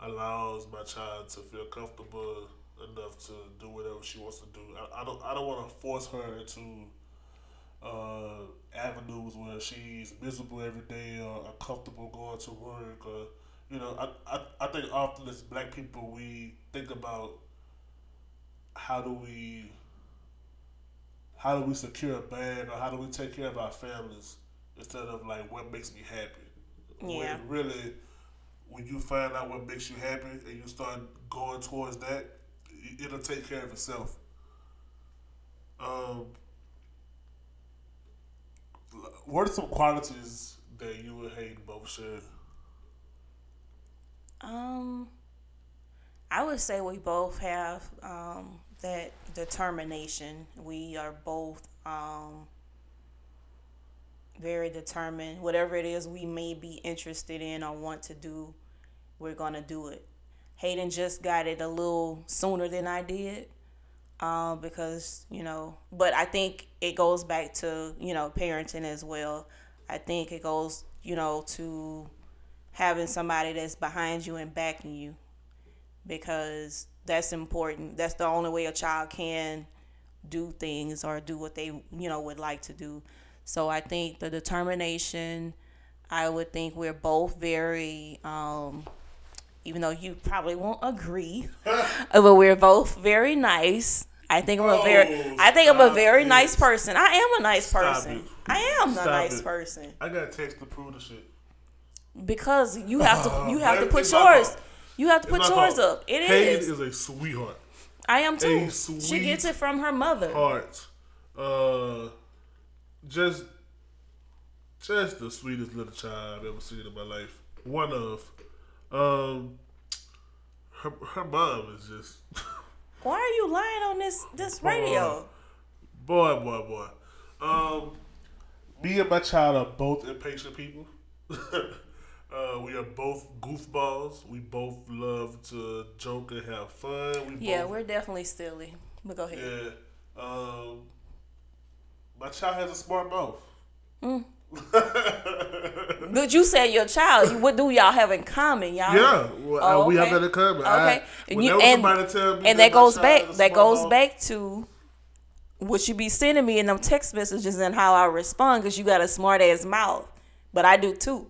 allows my child to feel comfortable enough to do whatever she wants to do. I, I don't I don't want to force her into uh, avenues where she's miserable every day or uncomfortable going to work or you know I, I, I think often as black people we think about how do we how do we secure a bag or how do we take care of our families instead of like what makes me happy Yeah. when really when you find out what makes you happy and you start going towards that it- it'll take care of itself um what are some qualities that you and Hayden both share? Um, I would say we both have um, that determination. We are both um, very determined. Whatever it is we may be interested in or want to do, we're gonna do it. Hayden just got it a little sooner than I did. Um, because you know, but I think it goes back to you know parenting as well. I think it goes you know to having somebody that's behind you and backing you because that's important. That's the only way a child can do things or do what they you know would like to do. So I think the determination. I would think we're both very, um, even though you probably won't agree, but we're both very nice. I think I'm a very, Oh, I think I'm a very it. nice person. I am a nice Stop person. it. I am a nice it. person I got text to prove the shit. because you have to, you have to put yours. You have to put yours fault. up. It Hayden is. is a sweetheart. I am too. She gets it from her mother. Heart. Uh, just, just the sweetest little child I've ever seen in my life. One of, um, her her mom is just. Why are you lying on this this radio? Boy, boy, boy. Um, me and my child are both impatient people. uh, we are both goofballs. We both love to joke and have fun. We Yeah, both, we're definitely silly. But go ahead. yeah. Um, my child has a smart mouth. But you said your child. You- What do y'all have in common, y'all? Yeah, well, Oh, uh, we have okay. that in common. I- Okay, and, you, and, somebody tell me and that that goes back. That goes mouth, back to what you be sending me in them text messages and how I respond because you got a smart ass mouth. But I do too.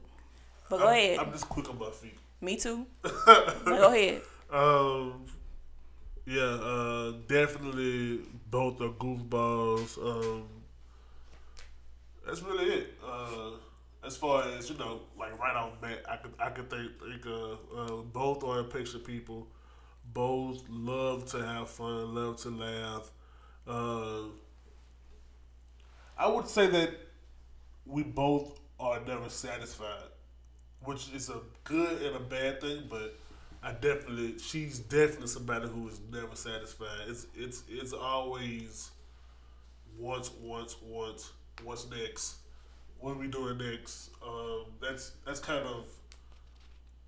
But go ahead. I'm just quick on my feet. me too. Go ahead. Um, yeah, uh, definitely both are goofballs. Um, that's really it. Uh, as far as you know, like right off the bat, I could I could think think uh, uh, both are picture people. Both love to have fun, love to laugh. Uh, I would say that we both are never satisfied, which is a good and a bad thing. But I definitely, she's definitely somebody who is never satisfied. It's it's it's always once, once, once, what's next? What are we doing next? Um, that's that's kind of.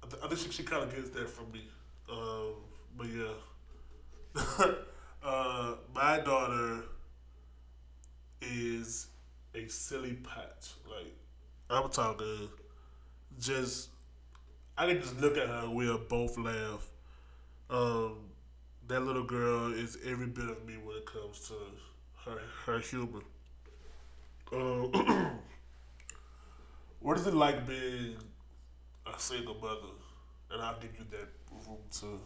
I, th- I think she, she kind of gets that from me. Um, but yeah, uh, my daughter is a silly patch. Like I'm talking, just I can just look at her and we'll both laugh. Um, that little girl is every bit of me when it comes to her her humor. Um, what is it like being a single mother? And I'll give you that room to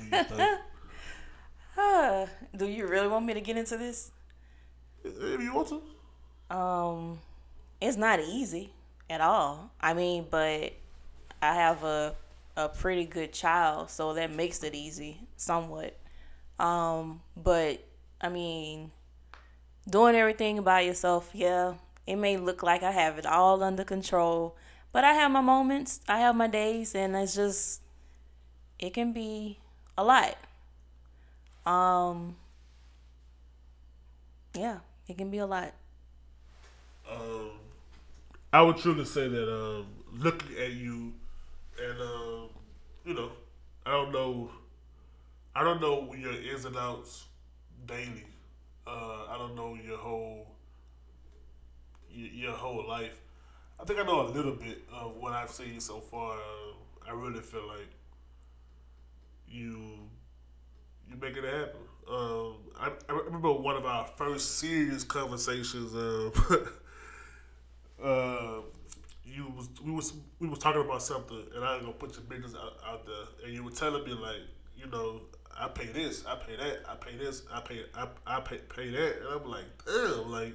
do your thing. Uh, do you really want me to get into this? if you want to. Um, it's not easy at all. I mean, but I have a a pretty good child, so that makes it easy somewhat. Um, but I mean, doing everything by yourself, yeah, it may look like I have it all under control, but I have my moments, I have my days, and it's just it can be a lot. Um, yeah, it can be a lot. um, I would truly say that um, looking at you, and um, you know, I don't know, I don't know your ins and outs daily. Uh, I don't know your whole your, your whole life. I think I know a little bit of what I've seen so far. Uh, I really feel like you you making it happen. Um, I, I remember one of our first serious conversations. Um, uh, you was we was we was talking about something, and I was gonna put your business out, out there, and you were telling me like, you know, I pay this, I pay that, I pay this, I pay I, I pay pay that, and I'm like, damn, like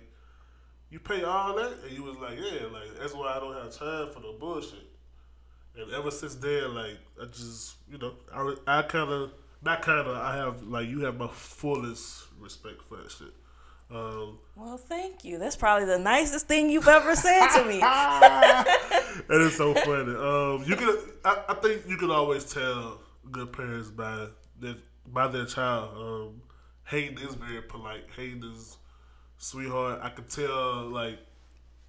you pay all that, and you was like, yeah, like that's why I don't have time for the bullshit. And ever since then, like I just, you know, I, I kind of, not kind of, I have like you have my fullest respect for that shit. Um, Well, thank you. That's probably the nicest thing you've ever said to me. It is so funny. Um, you can, I, I think you can always tell good parents by their by their child. Um, Hayden is very polite. Hayden is sweetheart. I could tell, like,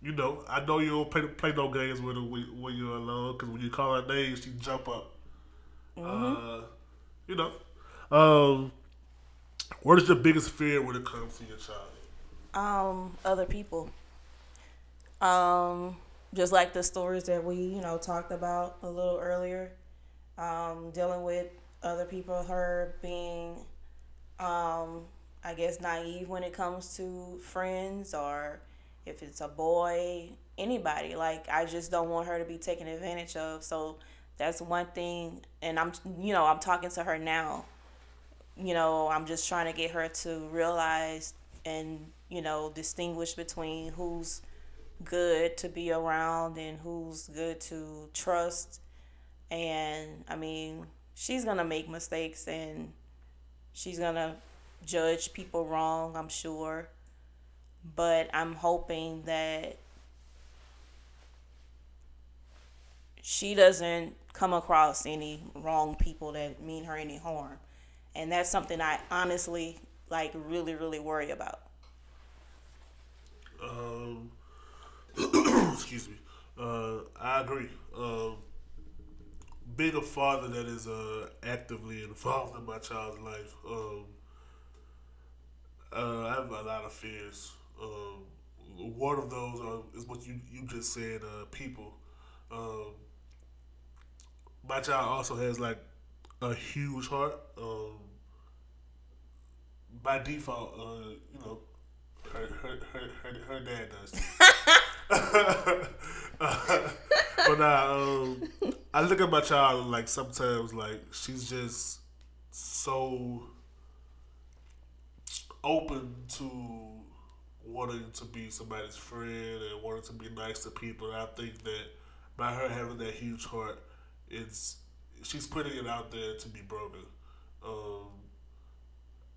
you know, I know you don't play, play no games with her when, when you're alone because when you call her name, she jump up. Uh, you know, um, what is your biggest fear when it comes to your child? um other people. Um just like the stories that we you know talked about a little earlier. Um dealing with other people her being um i guess naive when it comes to friends or if it's a boy anybody. Like i just don't want her to be taken advantage of. So that's one thing. And i'm you know i'm talking to her now you know, I'm just trying to get her to realize and, you know, distinguish between who's good to be around and who's good to trust. And I mean, she's going to make mistakes and she's going to judge people wrong, I'm sure. But I'm hoping that she doesn't come across any wrong people that mean her any harm and that's something I honestly like really really worry about. Um, excuse me. Uh, I agree. Um, being a father that is uh, actively involved in my child's life, um, uh, I have a lot of fears. Um, one of those are, is what you, you just said, uh, people. Um, my child also has like a huge heart. Um, by default, uh, you know, her her her her, her dad does. but nah, um, I look at my child and, like sometimes like she's just so open to wanting to be somebody's friend and wanting to be nice to people. And I think that by her having that huge heart, it's she's putting it out there to be broken. Um,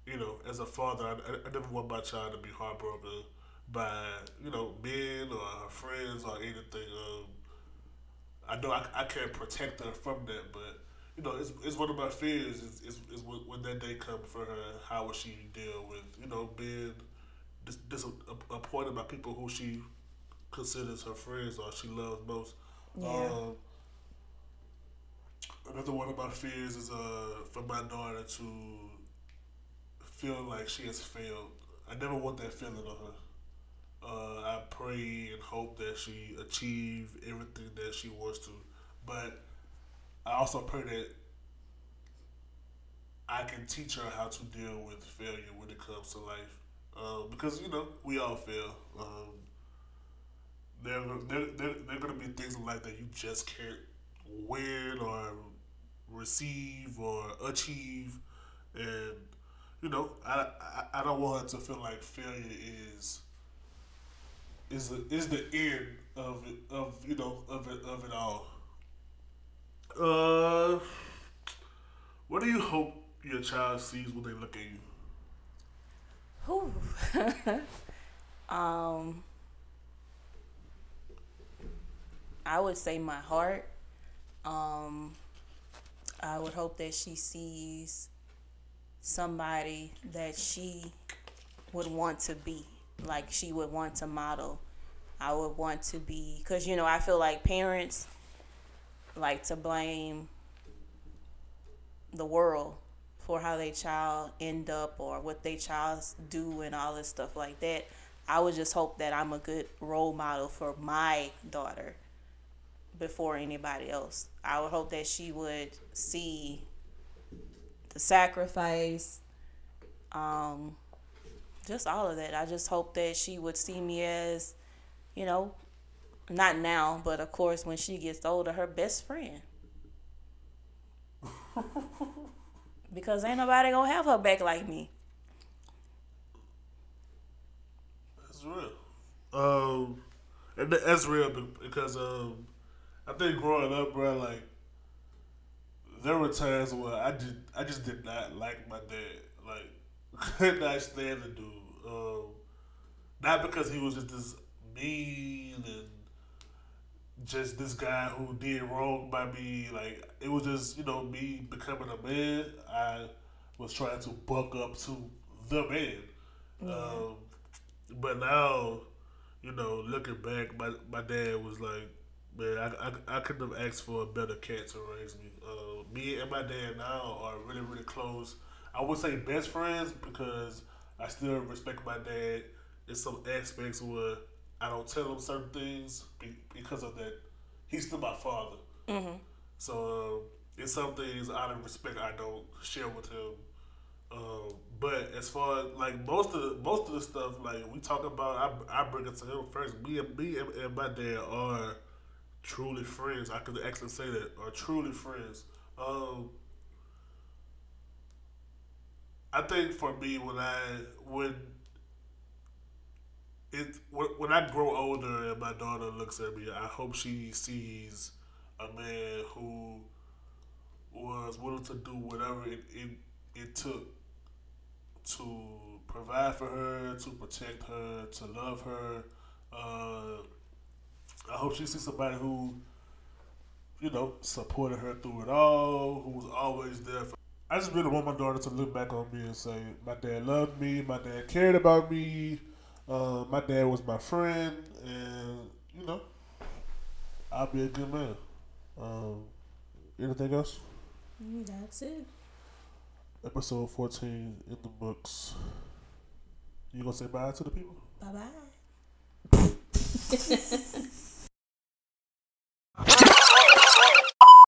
you know, as a father, I, I, never want my child to be heartbroken by you know men or her friends or anything. Um, I know I, I can't protect her from that, but you know, it's, it's one of my fears is, is, is when, when that day comes for her, how will she deal with, you know, being dis, disappointed by people who she considers her friends or she loves most. Yeah. Um, another one of my fears is uh, for my daughter to feel like she has failed. I never want that feeling on her. Uh, I pray and hope that she achieve everything that she wants to, but I also pray that I can teach her how to deal with failure when it comes to life, um, because you know we all fail. Um, there, there, there, there are going to be things in life that you just can't win or receive or achieve, and you know I, I, I don't want her to feel like failure is is the is the end of it of you know of it of it all. Uh, what do you hope your child sees when they look at you? Whew. um, I would say my heart. Um, I would hope that she sees somebody that she would want to be, like she would want to model. I would want to be, because you know, I feel like parents like to blame the world for how their child end up or what their child do and all this stuff like that. I would just hope that I'm a good role model for my daughter before anybody else. I would hope that she would see the sacrifice, um, just all of that. I just hope that she would see me as, you know, not now, but of course when she gets older, her best friend. because ain't nobody gonna have her back like me. That's real. Um, and that's real because um, I think growing up, bro, like there were times where I did, I just did not like my dad. Like, could not stand the dude. Um, not because he was just this mean and just this guy who did wrong by me. Like, it was just you know me becoming a man. I was trying to buck up to the man. Um, but now, you know, looking back, my my dad was like, man, I, I, I couldn't have asked for a better cat to raise me. Uh, me and my dad now are really really close. I would say best friends because I still respect my dad in some aspects where I don't tell him certain things be, because of that. He's still my father. So um, in some things, out of respect, I don't share with him. Um, but as far as like most of the most of the stuff like we talk about, I, I bring it to him first. Me and me and, and my dad are truly friends. I could actually say that are truly friends. Um, I think for me when I when it when, I grow older and my daughter looks at me, I hope she sees a man who was willing to do whatever it, it, it took to provide for her, to protect her, to love her. Uh, I hope she sees somebody who, you know, supported her through it all, who was always there for I just really want my daughter to look back on me and say, my dad loved me, my dad cared about me, uh, my dad was my friend, and, you know, I'll be a good man. Um, anything else? That's it. Episode 14 in the books. You gonna say bye to the people? Bye bye.